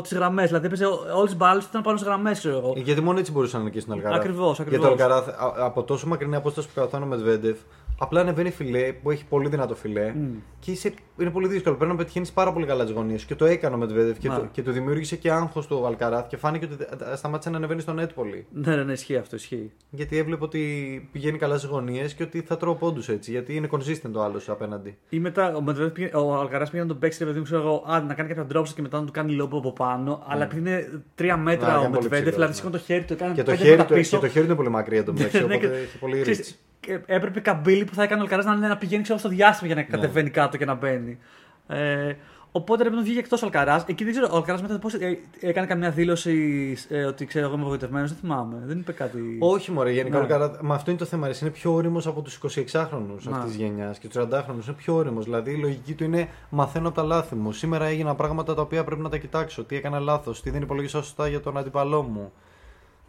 S1: τις γραμμές. Δηλαδή έπαιζε όλες τις μπάλες ήταν πάνω στις γραμμές, ξέρω εγώ.
S2: Ε, Γιατί μόνο έτσι μπορούσε να νικήσει τον Αλκαράθ.
S1: Ακριβώς,
S2: Γιατί
S1: ακριβώς.
S2: ο Αλκαράθ α- από τόσο μακρινή απόσταση που καθόταν ο Μετβέντεφ, απλά ανεβαίνει φιλέ που έχει πολύ δυνατό φιλέ και είσαι, είναι πολύ δύσκολο. Πρέπει να πετυχαίνεις πάρα πολύ καλά τις γωνίες. Και το έκανε ο Μετβέντεφ και,
S1: Ναι.
S2: το, και του δημιούργησε και άγχος του Αλκαράθ και φάνηκε ότι ε, σταμάτησε να ανεβαίνει στον net πολύ.
S1: Ναι, ναι, ναι, ισχύει αυτό, ισχύει.
S2: Γιατί έβλεπε ότι πηγαίνει καλά στις γωνίες και ότι θα τρώω πόντους έτσι. Γιατί είναι consistent ο άλλος απέναντι.
S1: Ή μετά ο, Medvedev πήγε- ο Αλκαράς πήγε να τον παίξει, ρε παιδί μου, ξέρω εγώ, α, να κάνει κάποια drops και μετά να του κάνει λόμπο από πάνω. Αλλά επειδή είναι τρία μέτρα
S2: Ναι,
S1: ο
S2: είναι πολύ
S1: Medvedev,
S2: ψηλός,
S1: δηλαδή
S2: ναι.
S1: σήκωνε το χέρι του, έκανε
S2: Και το,
S1: πέντε
S2: χέρι
S1: μέτρα
S2: του,
S1: πίσω.
S2: και το χέρι του είναι πολύ μακριά εντωμεταξύ.
S1: Ναι,
S2: οπότε
S1: και-
S2: έχει πολύ
S1: ξέρεις,
S2: ρίτς.
S1: και έπρεπε καμπύλη που θα έκανε ο Αλκαρά να, να πηγαίνει ξέρω, στο διάστημα για να κατεβαίνει κάτω και να μπαίνει. Ε, Οπότε ρε παιδί μου βγήκε εκτός Αλκαρά. Εκεί δεν ξέρω, ο Αλκαρά μετά πώς έκανε καμιά δήλωση ε, ότι ξέρω εγώ είμαι απογοητευμένος. Δεν θυμάμαι. Δεν είπε κάτι.
S2: Όχι, μωρέ, γενικά
S1: Ναι.
S2: ο Αλκαρά. Μα αυτό είναι το θέμα. ρε. Είναι πιο όριμος από τους 26χρονου
S1: Να.
S2: αυτής της γενιάς και τους 30χρονου. Είναι πιο όριμος. Δηλαδή η λογική του είναι μαθαίνω από τα λάθη μου. Σήμερα έγιναν πράγματα τα οποία πρέπει να τα κοιτάξω. Τι έκανα λάθος, τι δεν υπολογίσα σωστά για τον αντίπαλό μου.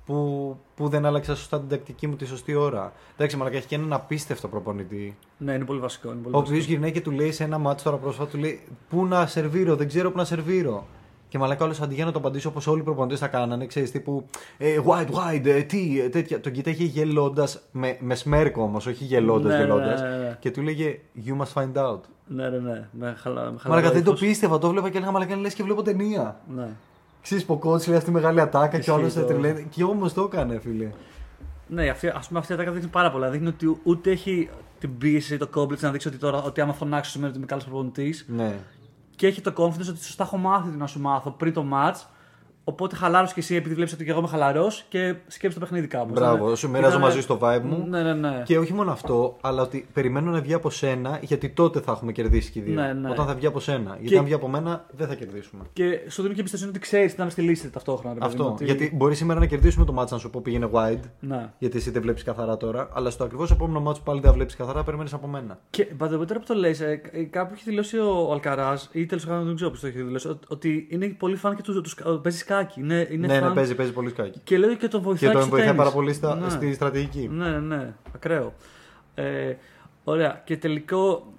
S2: Που, που δεν άλλαξα σωστά την τακτική μου τη σωστή ώρα. Εντάξει, μαλακά έχει και έναν απίστευτο προπονητή.
S1: Ναι, είναι πολύ βασικό. Είναι πολύ
S2: Ο
S1: βασικό.
S2: οποίο γυρνάει και του λέει σε ένα μάτσο τώρα πρόσφατα, του λέει Πού να σερβίρω, δεν ξέρω πού να σερβίρω. Και μαλακά όλος αντί για να το απαντήσει όπως όλοι οι προπονητές θα κάνανε, ξέρεις τύπου ε, Wide, wide, ε, τι, ε, τέτοια. Τον κοιτάει γελώντας, με, με σμέρκο όμως, όχι γελώντας,
S1: Ναι,
S2: γελώντας.
S1: ναι, ναι, ναι.
S2: Και του λέγε You must find out.
S1: Ναι, ναι, ναι. Με χαλα... με χαλαρό
S2: Μαλακά δεν το
S1: ύφος.
S2: πίστευα, το βλέπα και έλεγα Μαλακά λες και βλέπω ταινία.
S1: Ναι.
S2: Ξέρεις που ο coach λέει αυτή τη μεγάλη ατάκα και
S1: Ισχύει
S2: όλο
S1: το.
S2: θα τρελαίνει. Και όμως το έκανε, φίλε.
S1: Ναι, αυτή, ας πούμε αυτή η ατάκα δείχνει πάρα πολλά. Δείχνει ότι ούτε έχει την πίεση, το κόμπλεξ να δείξει ότι τώρα ότι άμα φωνάξω σήμερα ότι είμαι καλός προπονητής.
S2: Ναι.
S1: Και έχει το confidence ότι σωστά έχω μάθει τι να σου μάθω πριν το match. Οπότε χαλάρωσε και εσύ επειδή βλέπεις ότι και εγώ είμαι χαλαρός και σκέψει το παιχνίδι κάπου.
S2: Μπράβο, σου μοιράζω μαζί στο vibe μου.
S1: Ναι, ναι, ναι.
S2: Και όχι μόνο αυτό, αλλά ότι περιμένω να βγει από σένα, γιατί τότε θα έχουμε κερδίσει και οι δύο.
S1: Ναι, ναι.
S2: Όταν θα βγει από σένα. Γιατί
S1: Και-
S2: αν βγει από μένα, δεν θα κερδίσουμε.
S1: Και σου δίνει και εμπιστοσύνη ότι ξέρεις τι να με στη λύση ταυτόχρονα. ρε παιδί μου,
S2: Αυτό.
S1: ότι-
S2: Γιατί μπορεί σήμερα να κερδίσουμε το μάτσα να σου πω πήγαινε wide,
S1: Ναι.
S2: γιατί εσύ δεν βλέπεις καθαρά τώρα, αλλά στο ακριβώς επόμενο μάτσο που πάλι δεν βλέπεις καθαρά, περιμένεις από μένα.
S1: Και by τώρα που το λες, κάπου έχει δηλώσει ο Αλκαράς, ή τέλος πάντων δεν ξέρω πώς το έχει δηλώσει, ότι- ότι είναι πολύ φαν και τους, τους, παίζεις σκάκι. Είναι, είναι
S2: ναι, ναι,
S1: φαν
S2: παίζει, παίζει πολύ σκάκι.
S1: Και λέω και τον βοηθάει.
S2: Και τον
S1: στο
S2: βοηθάει
S1: τένις.
S2: πάρα πολύ στα,
S1: Ναι.
S2: στη στρατηγική.
S1: Ναι, ναι, ναι. Ακραίο. Ε, ωραία. Και τελικό.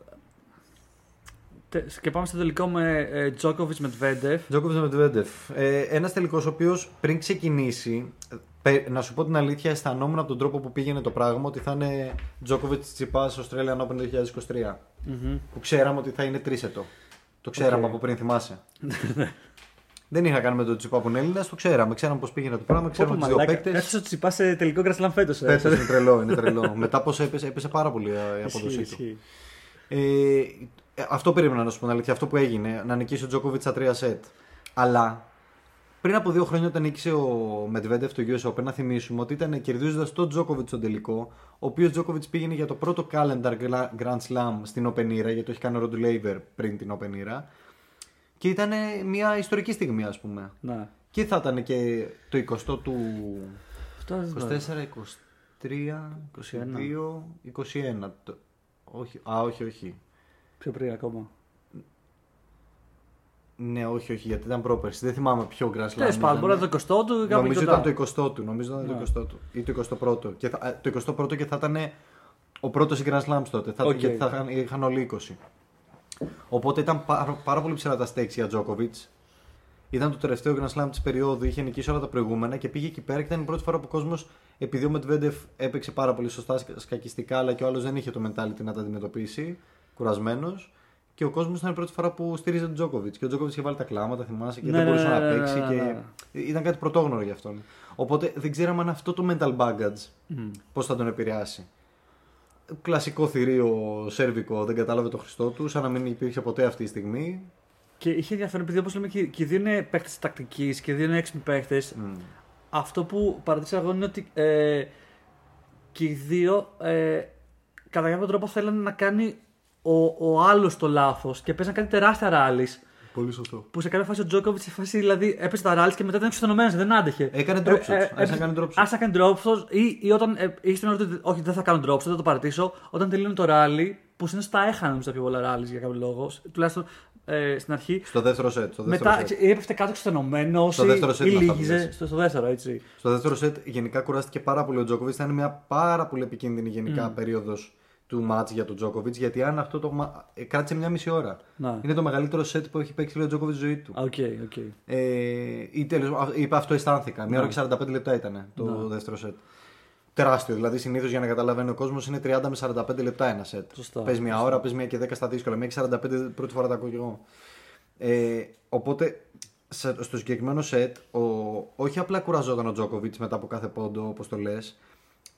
S1: τε- Και πάμε στο τελικό με ε, Τζόκοβιτς με Μεντβέντεφ.
S2: Τζόκοβιτς με Μεντβέντεφ. Ε, Ένας τελικός ο οποίος πριν ξεκινήσει, πε- να σου πω την αλήθεια, αισθανόμουν από τον τρόπο που πήγαινε το πράγμα ότι θα είναι Τζόκοβιτς Τσιτσιπά Australian Open 2023. Που ξέραμε ότι θα είναι τρίσετο. Το ξέραμε
S1: Οκ.
S2: από πριν, θυμάσαι. Δεν έχει να κάνει με τον Τσιτσιπά που είναι Έλληνας, το ξέραμε. Ξέραμε πώς πήγαινε το πράγμα, ξέραμε τους δύο παίκτες.
S1: Έφτασε ο Τσιτσιπάς σε τελικό Grand Slam φέτος.
S2: Φέτος είναι τρελό, είναι τρελό. Μετά πώς έπεσε, έπεσε πάρα πολύ ε, η απόδοσή του. Ε, ε, αυτό περίμενα να σου πω την αλήθεια. Αυτό που έγινε, να νικήσει ο Τζόκοβιτ στα τρία σετ. Αλλά πριν από δύο χρόνια, όταν νίκησε ο Medvedev το US Open, να θυμίσουμε ότι ήταν κερδίζοντας τον Τζόκοβιτ στον τελικό, ο οποίος Τζόκοβιτ πήγαινε για το πρώτο calendar Grand Slam στην Open Era, γιατί το έχει κάνει ο Rod Laver πριν την Open Era. Και ήταν μια ιστορική στιγμή, ας πούμε.
S1: Ναι.
S2: Και θα ήταν και το 20 του.
S1: Αυτό δεν
S2: 24,
S1: ξέρω.
S2: 23, 22, 21. Το- Όχι, α, όχι, όχι.
S1: Πιο πριν ακόμα.
S2: Ναι, όχι, όχι, γιατί ήταν πρόπερση. Δεν θυμάμαι ποιο Grand Slam.
S1: Τέλος πάντων, μπορεί να είναι το 20 του ή κάπου
S2: Νομίζω
S1: εκεί
S2: ήταν
S1: κοντά.
S2: το 20 του. Νομίζω ήταν
S1: Ναι.
S2: το 20 του. Ή το 21ο. Και θα, ε, το 21ο και θα ήταν ο πρώτος Grand Slams τότε. Θα,
S1: Οκ.
S2: Γιατί θα είχαν, είχαν όλοι 20. Οπότε ήταν πάρα, πάρα πολύ ψηλά τα stakes για Τζόκοβιτς. Ήταν το τελευταίο Grand Slam της περίοδου, είχε νικήσει όλα τα προηγούμενα και πήγε εκεί πέρα και ήταν η πρώτη φορά που ο κόσμος, επειδή ο Μετβέντεφ έπαιξε πάρα πολύ σωστά σκα- σκακιστικά, αλλά και ο άλλος δεν είχε το mentality να τα αντιμετωπίσει, κουρασμένος. Και ο κόσμος ήταν η πρώτη φορά που στήριζε τον Τζόκοβιτ. Και ο Τζόκοβιτ είχε βάλει τα κλάματα, θυμάσαι, και
S1: Ναι,
S2: δεν
S1: ναι,
S2: μπορούσε
S1: ναι,
S2: να
S1: ναι,
S2: παίξει.
S1: ναι,
S2: και
S1: ναι.
S2: Ήταν κάτι πρωτόγνωρο για αυτόν. Οπότε δεν ξέραμε αν αυτό το mental baggage
S1: Μμ.
S2: πώς θα τον επηρεάσει. Κλασικό θηρίο σέρβικο, δεν κατάλαβε το Χριστό του, σαν να μην υπήρχε ποτέ αυτή τη στιγμή.
S1: Και είχε ενδιαφέρον επειδή όπως λέμε και, και οι δύο είναι παίχτες τακτικής και οι δύο είναι έξυπνοι παίχτες.
S2: Μμ.
S1: Αυτό που παρατήρησα εγώ είναι ότι ε, και οι δύο ε, κατά κάποιο τρόπο θέλανε να κάνει ο, ο άλλος το λάθος και παίζαν κάτι τεράστια ράλις.
S2: Πολύ σωστό.
S1: Που σε κάποια φάση ο Τζόκοβιτ σε φάση δηλαδή έπεσε τα ράλι και μετά ήταν εξουθενωμένο, δεν άντεχε.
S2: Έκανε drop shots. Άρχισε να κάνει drop shots.
S1: Άρχισε να κάνει drop shots ή, ή όταν ε, είχε την ώρα ότι όχι δεν θα κάνω drop shot, δεν θα το παρατήσω. Όταν τελείωνε το ράλι, που συνήθως τα έχανε στα πιο πολλά ράλι για κάποιο λόγο, τουλάχιστον ε, στην αρχή.
S2: Στο δεύτερο σετ. Στο δεύτερο
S1: Μετά
S2: set.
S1: ξε- έπεφτε κάτω εξουθενωμένο
S2: Στο
S1: ή,
S2: δεύτερο σετ
S1: ή
S2: με αυτά που
S1: λύγιζε
S2: λες.
S1: στο, στο δεύτερο, έτσι.
S2: Στο δεύτερο σετ γενικά κουράστηκε πάρα πολύ ο Τζόκοβιτς. Ήταν μια πάρα πολύ επικίνδυνη γενικά περίοδος του ματς για τον Τζόκοβιτς. Γιατί αν αυτό το. μα- ε, κράτησε μια μισή ώρα.
S1: Να.
S2: Είναι το μεγαλύτερο σετ που έχει παίξει ο Τζόκοβιτς στη ζωή του.
S1: Α, OK, OK.
S2: Ε, ή τέλος, α, είπα αυτό αισθάνθηκα. Μια ώρα και 45 λεπτά ήταν το
S1: Ναι.
S2: δεύτερο σετ. Τεράστιο. Δηλαδή συνήθως για να καταλαβαίνει ο κόσμος είναι 30 με 45 λεπτά ένα σετ.
S1: Σωστά,
S2: Πες μια ώρα, πες μια και 10 στα δύσκολα. Μια και 45 πρώτη φορά τα ακούω κι εγώ. Ε, οπότε σε- στο συγκεκριμένο σετ, ο, όχι απλά κουραζόταν ο Τζόκοβιτ μετά από κάθε πόντο, όπως το λες,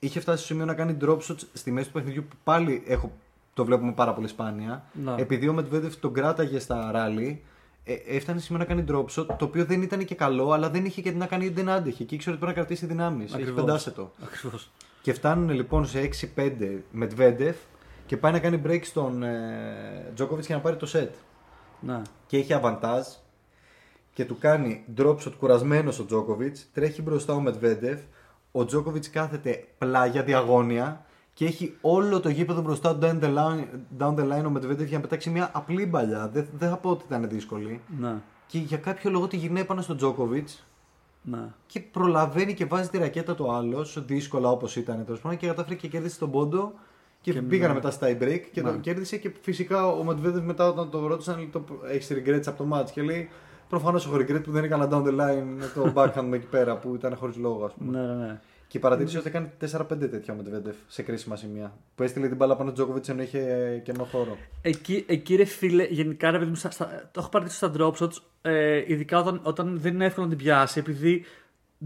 S2: είχε φτάσει στο σημείο να κάνει drop shots στη μέση του παιχνιδιού που πάλι έχω, το βλέπουμε πάρα πολύ σπάνια.
S1: Να.
S2: Επειδή ο Μετβέντεφ τον κράταγε στα ράλι, ε, έφτανε σε σημείο να κάνει drop shot, το οποίο δεν ήταν και καλό, αλλά δεν είχε και τι να κάνει, δεν άντεχε. Και ήξερε ότι πρέπει να κρατήσει δυνάμεις. Έχει
S1: Ακριβώς.
S2: πεντάσετο.
S1: Ακριβώς.
S2: Και φτάνουν λοιπόν σε 6-5 Μετβέντεφ και πάει να κάνει break στον ε, Τζόκοβιτ και να πάρει το set.
S1: Ναι.
S2: και έχει αβαντάζ και του κάνει drop shot κουρασμένος ο Τζόκοβιτ. Τρέχει μπροστά ο Μετβέντεφ. Ο Τζόκοβιτ κάθεται πλάγια διαγώνια και έχει όλο το γήπεδο μπροστά του down the line, down the line ο Μετβέντεφ για να πετάξει μια απλή μπαλιά. Δεν, δεν θα πω ότι ήταν δύσκολη.
S1: Ναι.
S2: Και για κάποιο λόγο τη γυρνάει πάνω στον Τζόκοβιτ
S1: Ναι.
S2: και προλαβαίνει και βάζει τη ρακέτα του άλλο, δύσκολα όπως ήταν τέλος πάντων, και κατάφερε και κέρδισε τον πόντο. Και,
S1: Και
S2: πήγανε
S1: ναι.
S2: μετά στα tie break και
S1: Ναι.
S2: το κέρδισε. Και φυσικά ο Μετβέντεφ μετά όταν το ρώτησαν, λέει, το, έχεις regrets από το match. Και λέει, Προφανώ έχω regret που δεν έκανα down the line με το backhand μου εκεί πέρα που ήταν χωρί λόγο, α πούμε.
S1: Ναι, ναι, ναι.
S2: Και παρατήρησε ότι έκανε 4-5 τέτοια ο Μετβέντεφ σε κρίσιμα σημεία. Που έστειλε την μπάλα πάνω στον Τζόκοβιτ ενώ είχε κενό χώρο.
S1: Εκεί, εκεί ρε φίλε, γενικά ρε παιδί μου, στα, στα- το έχω παρατηρήσει στα drop shots, ε, ειδικά όταν, όταν δεν είναι εύκολο να την πιάσει, επειδή,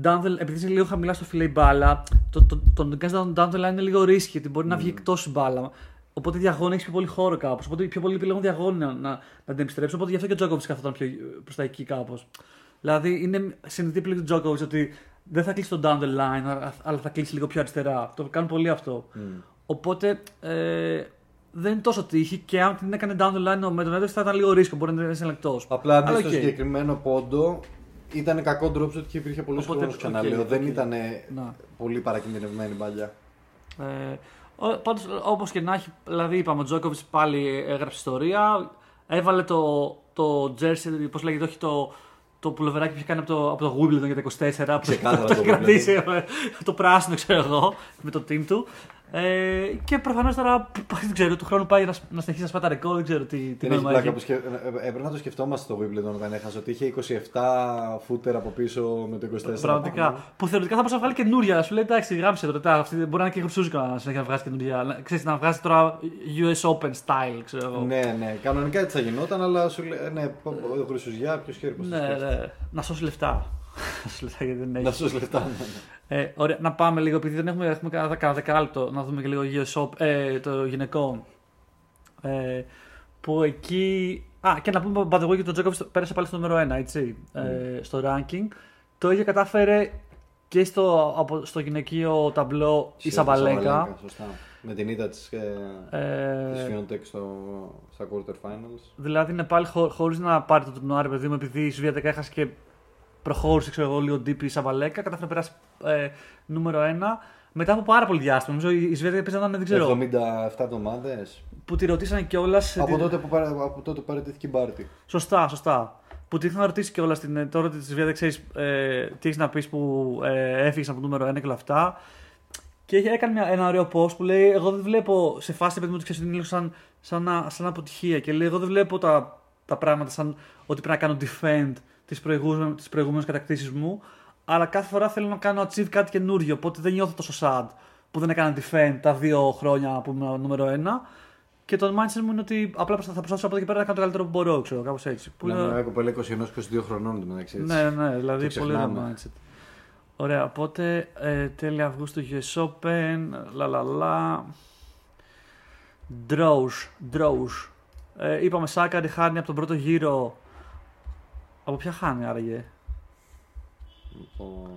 S1: down the, επειδή είσαι λίγο χαμηλά στο φιλέ η μπάλα, το, το, το, να κάνει down, down the line είναι λίγο risky, γιατί μπορεί να βγει εκτός η μπάλα. Οπότε διαγώνια έχει πιο πολύ χώρο κάπως. Οπότε πιο πολύ επιλέγουν διαγώνια να, να, να την επιστρέψουν. Οπότε γι' αυτό και ο Τζόκοβιτς καθόταν πιο προς τα εκεί κάπως. Δηλαδή είναι συνειδητή επιλογή του Τζόκοβιτς ότι δεν θα κλείσει το down the line, α- αλλά θα κλείσει λίγο πιο αριστερά. Το κάνουν πολύ αυτό. Οπότε ε, δεν είναι τόσο τύχη και αν την έκανε down the line με τον Έντρεξ θα ήταν λίγο ρίσκο. Μπορεί να είναι εκτός.
S2: Απλά αντί στο
S1: οκ.
S2: συγκεκριμένο πόντο ήταν κακό drop shot και υπήρχε πολύς
S1: Οπότε,
S2: χρόνο. Ξαναλέω.
S1: οκ,
S2: δεν
S1: οκ.
S2: ήταν
S1: Να.
S2: πολύ παρακινδυνευμένη μπαλιά.
S1: Ε, Πάντως, όπως και να έχει, δηλαδή είπαμε, ο Τζόκοβιτς πάλι έγραψε ιστορία. Έβαλε το, το jersey, πώς λέγεται, όχι το, το πουλοβεράκι που είχε κάνει από το, από το Wimbledon για τα 24. που
S2: Ξεκάθαρα
S1: το
S2: το
S1: έχει κρατήσει ε, το πράσινο, ξέρω εγώ, με το team του. Ε, και προφανώς τώρα δεν ξέρω, του χρόνου πάει να, να συνεχίσει να σπάει τα ρεκόρ, δεν ξέρω τι, τι
S2: Δεν έχει
S1: νόημα
S2: πλάκα
S1: έχει.
S2: που σκε... ε, ε, Έπρεπε να το σκεφτόμαστε στο Wimbledon όταν έχασε ότι είχε 27 φούτερ από πίσω με το 24.
S1: Πραγματικά. Που θεωρητικά θα μπορούσε να βγάλει καινούρια. Σου λέει εντάξει, γράψε το τώρα. Αυτή μπορεί να είναι και χρυσούζικα να συνέχεια να βγάζει καινούρια. Να- Ξέρεις, να βγάζει τώρα US Open style, ξέρω εγώ.
S2: Ναι, ναι, κανονικά έτσι θα γινόταν, αλλά σου λέει, ναι, ο Χρυσουζιά, ποιος χέρι πως το
S1: ναι,
S2: σκέφτεται.
S1: ναι. Να σώσει λεφτά. Να σώσει λεφτά γιατί δεν
S2: Να
S1: έχει.
S2: σου λεφτά. ναι, ναι.
S1: Ε, ωραία, να πάμε λίγο, επειδή δεν έχουμε, έχουμε κανένα κανένα δεκάλεπτο, να δούμε και λίγο US Open, ε, το γυναικών. Ε, που εκεί. Α, και να πούμε by the way ότι ο Τζόκοβιτ πέρασε πάλι στο νούμερο 1, έτσι. Ε, στο ranking. Το ίδιο κατάφερε και στο, από, στο γυναικείο ταμπλό η Σαμπαλέκα.
S2: Σωστά. Με την ήττα της, ε,
S1: Ε,
S2: της Φιόντεκ στο, στα quarter finals.
S1: Δηλαδή είναι πάλι χω, χωρίς να πάρει το τουρνουά, ρε παιδί μου, επειδή η Σουηδία έχασε και προχώρησε ξέρω εγώ, λίγο deep η Σαβαλέκα, κατάφερε να περάσει ε, νούμερο 1 μετά από πάρα πολύ διάστημα. Νομίζω η η Σουηδία έπαιζε να είναι, δεν ξέρω.
S2: 77 εβδομάδες.
S1: Που τη ρωτήσανε κιόλας.
S2: Από, τότε που παρα- από τότε που παραιτήθηκε η Μπάρτι.
S1: Σωστά, σωστά. Που τη είχαν ρωτήσει κιόλας την τώρα τη Σουηδία, δεν ξέρεις ε, τι έχεις να πεις που ε, έφυγες από το νούμερο 1 και όλα αυτά. Και είχε- έκανε μια, ένα ωραίο post που λέει: Εγώ δεν βλέπω σε φάση παιδί μου ότι ξέρεις, είναι λίγο σαν, σαν, να- σαν αποτυχία. Και λέει: Εγώ δεν βλέπω τα, τα πράγματα σαν ότι πρέπει να κάνω defend τις προηγούμενε κατακτήσεις μου. Αλλά κάθε φορά θέλω να κάνω achieve κάτι καινούριο. Οπότε δεν νιώθω τόσο sad που δεν έκανα defend τα δύο χρόνια που ήμουν νούμερο 1. Και το mindset μου είναι ότι απλά θα προσπαθήσω από εδώ και πέρα να κάνω το καλύτερο που μπορώ, ξέρω, κάπως έτσι. Που
S2: Που
S1: είναι-
S2: μια κοπέλα 21-22 χρονών εντωμεταξύ. έτσι.
S1: ναι, ναι, δηλαδή
S2: Το
S1: πολύ ωραίο
S2: ξεχνάμε.
S1: mindset. Ωραία, οπότε ε, τέλη Αυγούστου US Open, λα λα λα. Draws, draws. Ε, είπαμε Σάκαρη χάνει από τον πρώτο γύρο. Από ποια χάνει άραγε;
S2: Λοιπόν,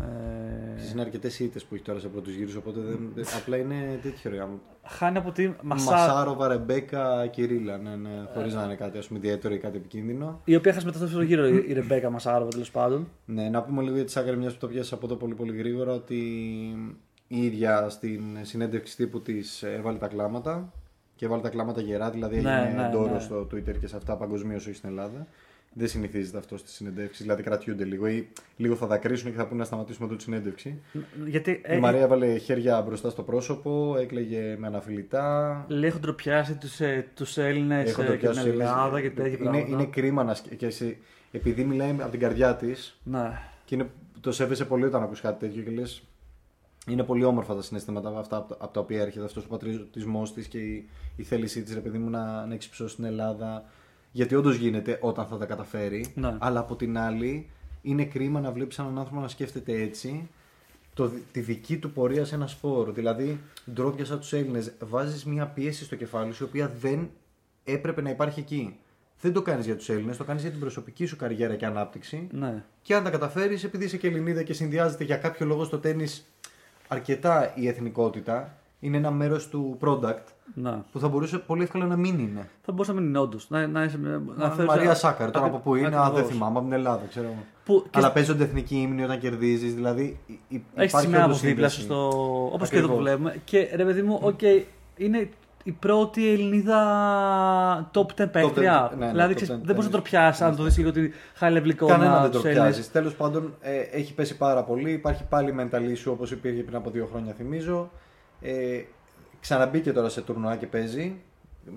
S1: Ε,
S2: Είναι αρκετές ήττες που έχει τώρα σε πρώτους γύρους, οπότε δεν, δεν- απλά είναι τέτοιο ρε γάμο.
S1: χάνει από τη Μασά,
S2: Μασάροβα, Ρεμπέκα, Κυρίλα. Ναι, ναι, χωρίς να είναι κάτι ας πούμε, ιδιαίτερο ή κάτι επικίνδυνο.
S1: η οποία έχασε μετά στο δεύτερο γύρο η η Ρεμπέκα Μασάροβα τέλος πάντων.
S2: Ναι, να πούμε λίγο για τη Σάκαρη, μιας που το πιάσει από εδώ πολύ πολύ γρήγορα, ότι η ίδια στην συνέντευξη τύπου της έβαλε τα κλάματα. Και έβαλε τα κλάματα γερά, δηλαδή
S1: Ναι,
S2: έγινε
S1: ναι,
S2: ντόρος
S1: ναι.
S2: στο Twitter και σε αυτά παγκοσμίως, όχι στην Ελλάδα. Δεν συνηθίζεται αυτό στι συνεντεύξει, δηλαδή κρατιούνται λίγο ή λίγο θα δακρύσουν και θα πούνε να σταματήσουμε εδώ τη συνέντευξη.
S1: Γιατί ε,
S2: Η Μαρία έβαλε χέρια μπροστά στο πρόσωπο, έκλαιγε με αναφιλητά.
S1: λέει έχουν ντροπιάσει τους ε, τους Έλληνες
S2: Έχω
S1: και
S2: το
S1: την
S2: πιάσει
S1: Ελλάδα και τέτοια
S2: είναι,
S1: πράγματα.
S2: είναι κρίμα να σκ- και σε- επειδή μιλάει από την καρδιά της
S1: Ναι.
S2: και είναι, το σέβεσαι πολύ όταν ακούς κάτι τέτοιο και λες. Είναι πολύ όμορφα τα συναισθήματα αυτά από τα- από τα οποία έρχεται αυτός ο πατριωτισμό της και η, η θέλησή της, ρε παιδί μου, να, να εξυψώσει την Ελλάδα. Γιατί όντως γίνεται όταν θα τα καταφέρει.
S1: Ναι.
S2: Αλλά από την άλλη, είναι κρίμα να βλέπεις έναν άνθρωπο να σκέφτεται έτσι το, τη δική του πορεία σε ένα σπόρο. Δηλαδή, ντρόπια σαν τους Έλληνες, βάζεις μια πίεση στο κεφάλι σου, η οποία δεν έπρεπε να υπάρχει εκεί. Δεν το κάνεις για τους Έλληνες, το κάνεις για την προσωπική σου καριέρα και ανάπτυξη.
S1: ναι.
S2: Και αν τα καταφέρεις, επειδή είσαι και Ελληνίδα και συνδυάζεται για κάποιο λόγο στο τένις αρκετά η εθνικότητα είναι ένα μέρος του product
S1: Να.
S2: που θα μπορούσε πολύ εύκολα να μην είναι.
S1: Θα μπορούσε να μην είναι όντως. Να, να, είσαι- να,
S2: Μα-
S1: φέρεις-
S2: Μαρία Σάκκαρη, τώρα
S1: Ακρι-
S2: από πού είναι, α, δεν
S1: ακριβώς.
S2: θυμάμαι, από την Ελλάδα, ξέρω. εγώ.
S1: Που και
S2: Αλλά παίζονται εθνικοί ύμνοι όταν κερδίζεις, δηλαδή υ- υ-
S1: Έχεις
S2: υπάρχει
S1: σημαία από
S2: όντως
S1: δίπλα σου
S2: σύνδεση.
S1: στο. Όπως και εδώ που
S2: Ακριβώς.
S1: βλέπουμε. Και ρε παιδί μου, οκ, είναι η πρώτη Ελληνίδα top 10 παίκτρια.
S2: ναι, ναι,
S1: δηλαδή
S2: top
S1: ξέρεις,
S2: 10
S1: δεν μπορείς να
S2: tennis.
S1: τροπιάσεις αν το δεις λίγο τη high level εικόνα.
S2: Κανένα δεν το
S1: τους Έλληνες.
S2: πιάζει. Τέλος πάντων, ε, έχει πέσει πάρα πολύ. Υπάρχει πάλι mental issue όπως υπήρχε πριν από δύο χρόνια, θυμίζω. Ε, ξαναμπήκε τώρα σε τουρνουά και παίζει.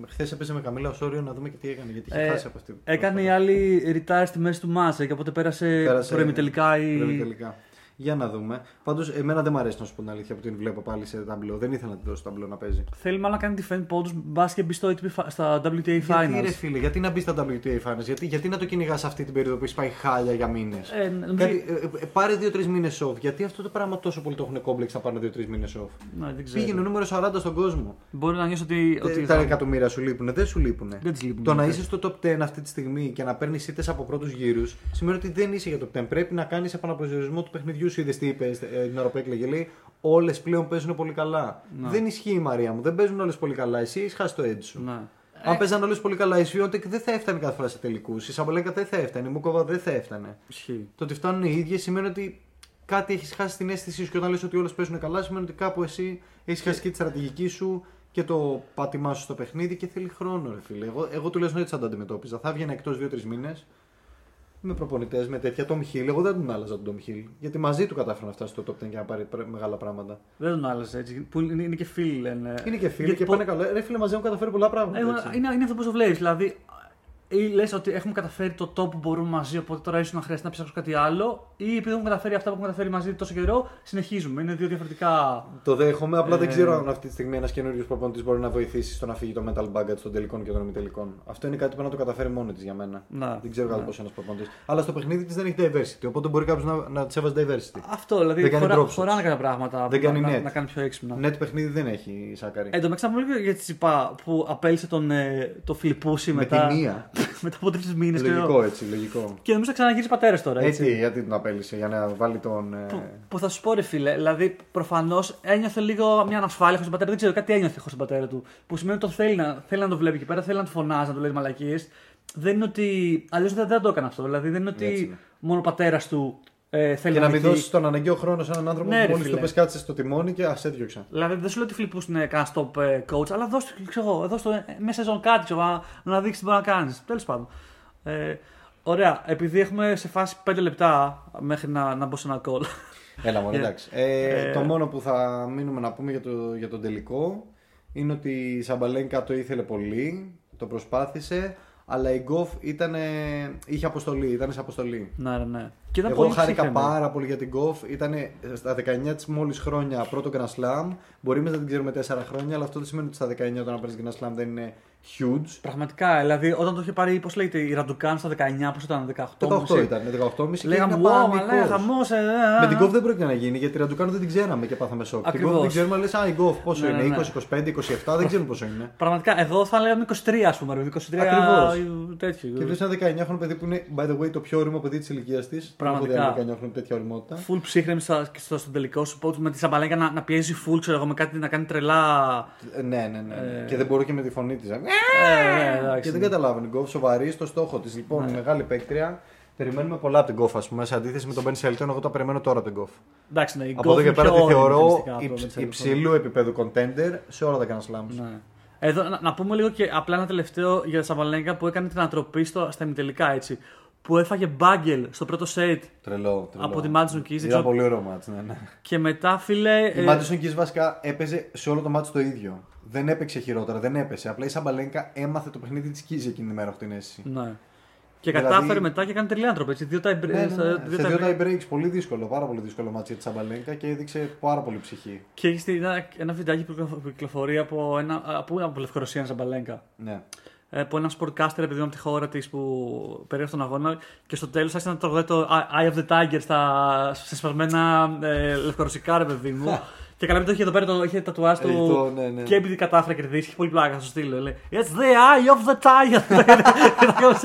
S2: Χθες έπαιζε με Καμίλα Οσόριο να δούμε και τι έκανε. Γιατί είχε
S1: Ε,
S2: χάσει από αυτή.
S1: Έκανε η άλλη retire στη μέση του μάτσα και οπότε πέρασε,
S2: Πέρασε
S1: προημιτελικά ή.
S2: προημιτελικά. Για να δούμε. Πάντως, εμένα δεν μου αρέσει να σου πω την αλήθεια που την βλέπω πάλι σε ταμπλό. Δεν ήθελα να τη δώσω ταμπλό να παίζει.
S1: Θέλει μάλλον να κάνει defend πόντου μπας και μπει στο ATP, φα- στα WTA
S2: Γιατί
S1: Finals.
S2: ρε φίλε, γιατί να μπει στα WTA Finals, γιατί, γιατί να το κυνηγάς αυτή την περίοδο που έχει πάει χάλια για μήνες;
S1: Ε, νομίζω-
S2: Κάτι, ε, ε, πάρε 2-3 μήνες off. Γιατί αυτό το πράγμα τόσο πολύ το έχουν κόμπλεξ να πάρουν 2-3 μήνες off;
S1: Ναι, δεν ξέρω.
S2: Πήγαινε νούμερο 40 στον κόσμο.
S1: Μπορεί να νιώσει ότι.
S2: Ε,
S1: ότι
S2: τα
S1: θα-
S2: εκατομμύρια σου λείπουν. Δεν σου λείπουν.
S1: Δεν τις λείπουν,
S2: Το να
S1: ναι.
S2: είσαι στο top 10 αυτή τη στιγμή και να παίρνεις ήττε από πρώτους γύρους σημαίνει ότι δεν είσαι για το top 10. Πρέπει να κάνεις επαναπροσδιορισμό του παιχνιδιού σου. Είδες τι είπες ε, την ώρα που έκλαιγε. Λέει Όλες πλέον παίζουν πολύ καλά. Δεν ισχύει η Μαρία μου. Δεν παίζουν όλες πολύ καλά. Εσύ έχει χάσει το edge σου.
S1: Ναι.
S2: Αν παίζαν όλες πολύ καλά, η Σφιόντεκ δεν θα έφτανε κάθε φορά σε τελικούς. Η Σαμπολέκα δεν θα έφτανε. Η Μούκοβα δεν θα έφτανε.
S1: Ισχύει.
S2: Το ότι φτάνουν οι ίδιες σημαίνει ότι κάτι έχεις χάσει την αίσθησή σου. Και όταν λες ότι όλες παίζουν καλά, σημαίνει ότι κάπου εσύ έχεις χάσει και τη στρατηγική σου και το πάτημά σου στο παιχνίδι και θέλει χρόνο, ρε φίλε. Εγώ, εγώ τουλάχιστον έτσι θα το αντιμετώπιζα. Θα έβγαινα εκτός 2-3 μήνες με προπονητές, με τέτοια. Tom Hill, εγώ δεν τον άλλαζα τον Tom Hill. Γιατί μαζί του κατάφερε να φτάσει στο top 10 και να πάρει πρέ- μεγάλα πράγματα.
S1: Δεν τον άλλαζε έτσι. Που είναι, είναι και φίλοι λένε.
S2: Είναι και φίλοι
S1: Γιατί
S2: και
S1: πο-
S2: πάνε καλά. Ρε φίλε, μαζί μου καταφέρει πολλά πράγματα.
S1: Εγώ,
S2: έτσι.
S1: είναι, είναι αυτό που το βλέπεις. Δηλαδή, ή λες ότι έχουμε καταφέρει το top που μπορούμε μαζί, οπότε τώρα ίσως να χρειαστεί να ψάξω κάτι άλλο, ή επειδή έχουμε καταφέρει αυτά που έχουμε καταφέρει μαζί τόσο καιρό, συνεχίζουμε. Είναι δύο διαφορετικά.
S2: Το δέχομαι, απλά δεν
S1: Ε,
S2: ξέρω αν αυτή τη στιγμή ένας καινούριο προπονητής μπορεί να βοηθήσει στο να φύγει το mental baggage των τελικών και των ημιτελικών. Αυτό είναι κάτι που πρέπει να το καταφέρει μόνη της για μένα.
S1: Να,
S2: δεν ξέρω κατά
S1: ναι.
S2: πόσο ένας προπονητής. Αλλά στο παιχνίδι της δεν έχει diversity. Οπότε μπορεί κάποιος να, να της έβαζε diversity.
S1: Αυτό δηλαδή.
S2: Δεν κάνει
S1: χωρά,
S2: drop shots.
S1: χωράνε κάποια πράγματα
S2: Δεν
S1: που
S2: κάνει
S1: να,
S2: net.
S1: να, να κάνει πιο έξυπνα.
S2: Net παιχνίδι δεν έχει η Σάκαρη.
S1: Εν τω μεταξύ, να πούμε λίγο για τη Τσιπά που απέλησε τον ε, το Φιλιππούση
S2: με
S1: μετά,
S2: τη μία.
S1: μετά από τρεις μήνες.
S2: λογικό έτσι, λογικό.
S1: Και νομίζω θα ξαναγυρίσει πατέρας τώρα. Έτσι.
S2: Έτσι, γιατί τον απέλησε, για να βάλει τον. ε,
S1: Που, που θα σου πω ρε φίλε, δηλαδή προφανώς ένιωθε λίγο μια ανασφάλεια χωρί τον πατέρα. Δεν ξέρω, κάτι ένιωθε χωρί τον πατέρα του. Που σημαίνει ότι τον θέλει να, θέλει να το βλέπει εκεί πέρα, θέλει να του φωνάζει, να του λέει μαλακίες. Δεν είναι ότι. Αλλιώς δεν, δεν το έκανε αυτό. Δηλαδή δεν είναι
S2: Έτσι
S1: ότι
S2: είναι.
S1: μόνο ο πατέρας του ε, θέλει
S2: Και να μην
S1: νικεί.
S2: δώσεις τον αναγκαίο χρόνο σε έναν άνθρωπο
S1: Ναι,
S2: που
S1: ρε
S2: μόλις
S1: φίλε.
S2: του πες κάτσε στο τιμόνι και ας έδιωξα.
S1: Δηλαδή δεν σου λέω ότι Φιλιππού είναι κανένας top ε, coach, αλλά δώσ' του, ξέρω εγώ, δώσ' του ε, μέσα σεζόν κάτι, ξέρω, να, να δείξει τι μπορεί να κάνεις. Τέλος πάντων. Ε, ωραία, επειδή έχουμε σε φάση 5 λεπτά μέχρι να, να μπω σε ένα call.
S2: Έλα μόνο,
S1: Yeah.
S2: εντάξει. Ε,
S1: Ε,
S2: το μόνο που θα μείνουμε να πούμε για, το, για τον τελικό είναι ότι η Σαμπαλένκα το ήθελε πολύ, το προσπάθησε, αλλά η Γκοφ ήταν, είχε αποστολή, ήταν σε αποστολή.
S1: ναι, ναι, ναι. Και ήταν
S2: Εγώ
S1: πολύ
S2: χάρηκα
S1: ψύχρεμη.
S2: πάρα πολύ για την Γκοφ. Ήταν στα 19 της μόλις χρόνια πρώτο Grand Slam. Μπορεί εμείς να την ξέρουμε 4 χρόνια, αλλά αυτό δεν σημαίνει ότι στα 19 όταν παίρνεις Grand Slam δεν είναι huge.
S1: Πραγματικά, δηλαδή όταν το είχε πάρει, πώς λέγεται, η Ραντουκάν στα 19, πώς ήταν, 18.
S2: 18
S1: μισή.
S2: ήταν, 18,5 και
S1: Λέγαμε,
S2: έγινα
S1: wow, μα
S2: πανικός.
S1: λέει χαμός. Ε,
S2: Με την Γκοφ δεν πρόκειται να γίνει γιατί η Ραντουκάνο δεν την ξέραμε και πάθαμε σοκ. Την
S1: Ακριβώς.
S2: Γκοφ δεν ξέρουμε, λες, Α, η Γκοφ πόσο
S1: Ναι, ναι,
S2: είναι,
S1: ναι.
S2: 20, 25, 27, δεν ξέρουμε πόσο είναι.
S1: Πραγματικά, εδώ θα λέγαμε 23, ας πούμε. ρε, 23
S2: Ακριβώς.
S1: τέτοιο.
S2: Και βλέπεις ένα 19χρονο παιδί που είναι, by the way, το πιο όριμο παιδί της ηλικίας της.
S1: Πραγματικά.
S2: Δεν έχω 19χρονο τέτοια οριμότητα.
S1: Full ψύχρεμη στο, και στο, στο τελικό σου. Πω, με τη Σαμπαλέγκα να, να πιέζει full, ξέρω εγώ, με κάτι να κάνει τρελά.
S2: Ε, Ναι, ναι, ναι.
S1: Ε.
S2: Και δεν μπορώ και με τη φωνή της.
S1: Ε, ναι, εντάξει.
S2: Και δεν καταλάβαινε. Γκοφ σοβαρή στο στόχο της. Λοιπόν,
S1: Ναι.
S2: μεγάλη παίκτρια. Περιμένουμε πολλά από την Γκοφ, ας πούμε, σε αντίθεση με τον Ben Shelton. Εγώ τα περιμένω τώρα από την Γκοφ.
S1: Εντάξει, ναι, η
S2: Από εδώ
S1: Goff
S2: και
S1: είναι
S2: πέρα
S1: πιο
S2: τη
S1: όρημη
S2: θεωρώ
S1: τελιστικά από το
S2: υψ-
S1: Mitchell.
S2: υψηλού επίπεδου contender σε όλα τα Grand Slams.
S1: Ναι. Εδώ, να, να πούμε λίγο και απλά ένα τελευταίο για τη Σαμπαλέγκα που έκανε την ανατροπή στο, στα ημιτελικά έτσι. Που έφαγε μπάγκελ στο πρώτο σετ
S2: Τρελό, τρελό.
S1: από τη Madison Keys. δεν
S2: Ήταν
S1: ξέρω-
S2: πολύ ωραίο μάτς, ναι, ναι.
S1: Και μετά, φίλε.
S2: Η
S1: ε,
S2: Madison Keys βασικά έπαιζε σε όλο το μάτς το ίδιο. Δεν έπαιξε χειρότερα, δεν έπεσε. Απλά η Σαμπαλένκα έμαθε το παιχνίδι της Keys εκείνη την μέρα, έχω την αίσθηση.
S1: Ναι. Και
S2: Δηλαδή-
S1: κατάφερε μετά και έκανε τρελή ανατροπή. Έτσι. Δύο tie,
S2: Ναι, ναι, ναι.
S1: στα- δύο
S2: Σε
S1: tie
S2: δύο
S1: break.
S2: tie breaks, πολύ δύσκολο, πάρα πολύ δύσκολο μάτς για τη Σαμπαλένκα και έδειξε πάρα πολύ ψυχή.
S1: Και έχει στείλει ένα, ένα βιντεάκι που κυκλο- που κυκλοφορεί από, ένα, από, από Λευκορωσία, ένα Σαμπαλέγκα.
S2: Ναι.
S1: Ε, από ένα sportcaster επειδή είναι από τη χώρα της που περίγραψε τον αγώνα και στο τέλος άρχισε να τραγουδάει το Eye of the Tiger στα, σε σπασμένα ε, λευκορωσικά, ρε παιδί μου. Και καλά, το είχε εδώ πέρα, το είχε
S2: τατουάς
S1: στο.
S2: Ε, ναι, ναι.
S1: Και επειδή κατάφερε και κερδίσει, είχε πολύ πλάκα στο στήλο. Λέει It's the eye of the tiger. Ήταν κάπω.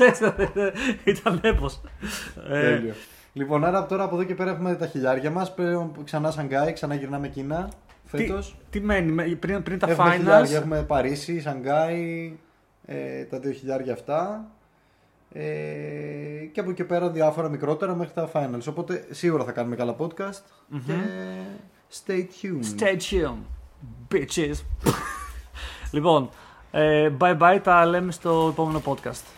S1: Ήταν έπο.
S2: Ε, Τέλειο. Λοιπόν, άρα τώρα από εδώ και πέρα έχουμε τα χιλιάρια μας. Ξανά Σανγκάι, ξανά γυρνάμε Κίνα. Τι,
S1: τι μένει, πριν, πριν τα
S2: έχουμε
S1: finals;
S2: Χιλιάρια, έχουμε Παρίσι, Σανγκάι, ε, τα δύο χιλιάρια αυτά. Ε, και από εκεί πέρα διάφορα μικρότερα μέχρι τα finals. Οπότε σίγουρα θα κάνουμε καλά podcast. Mm-hmm. Και Stay tuned.
S1: Bitches. λοιπόν, bye bye, τα λέμε στο επόμενο podcast.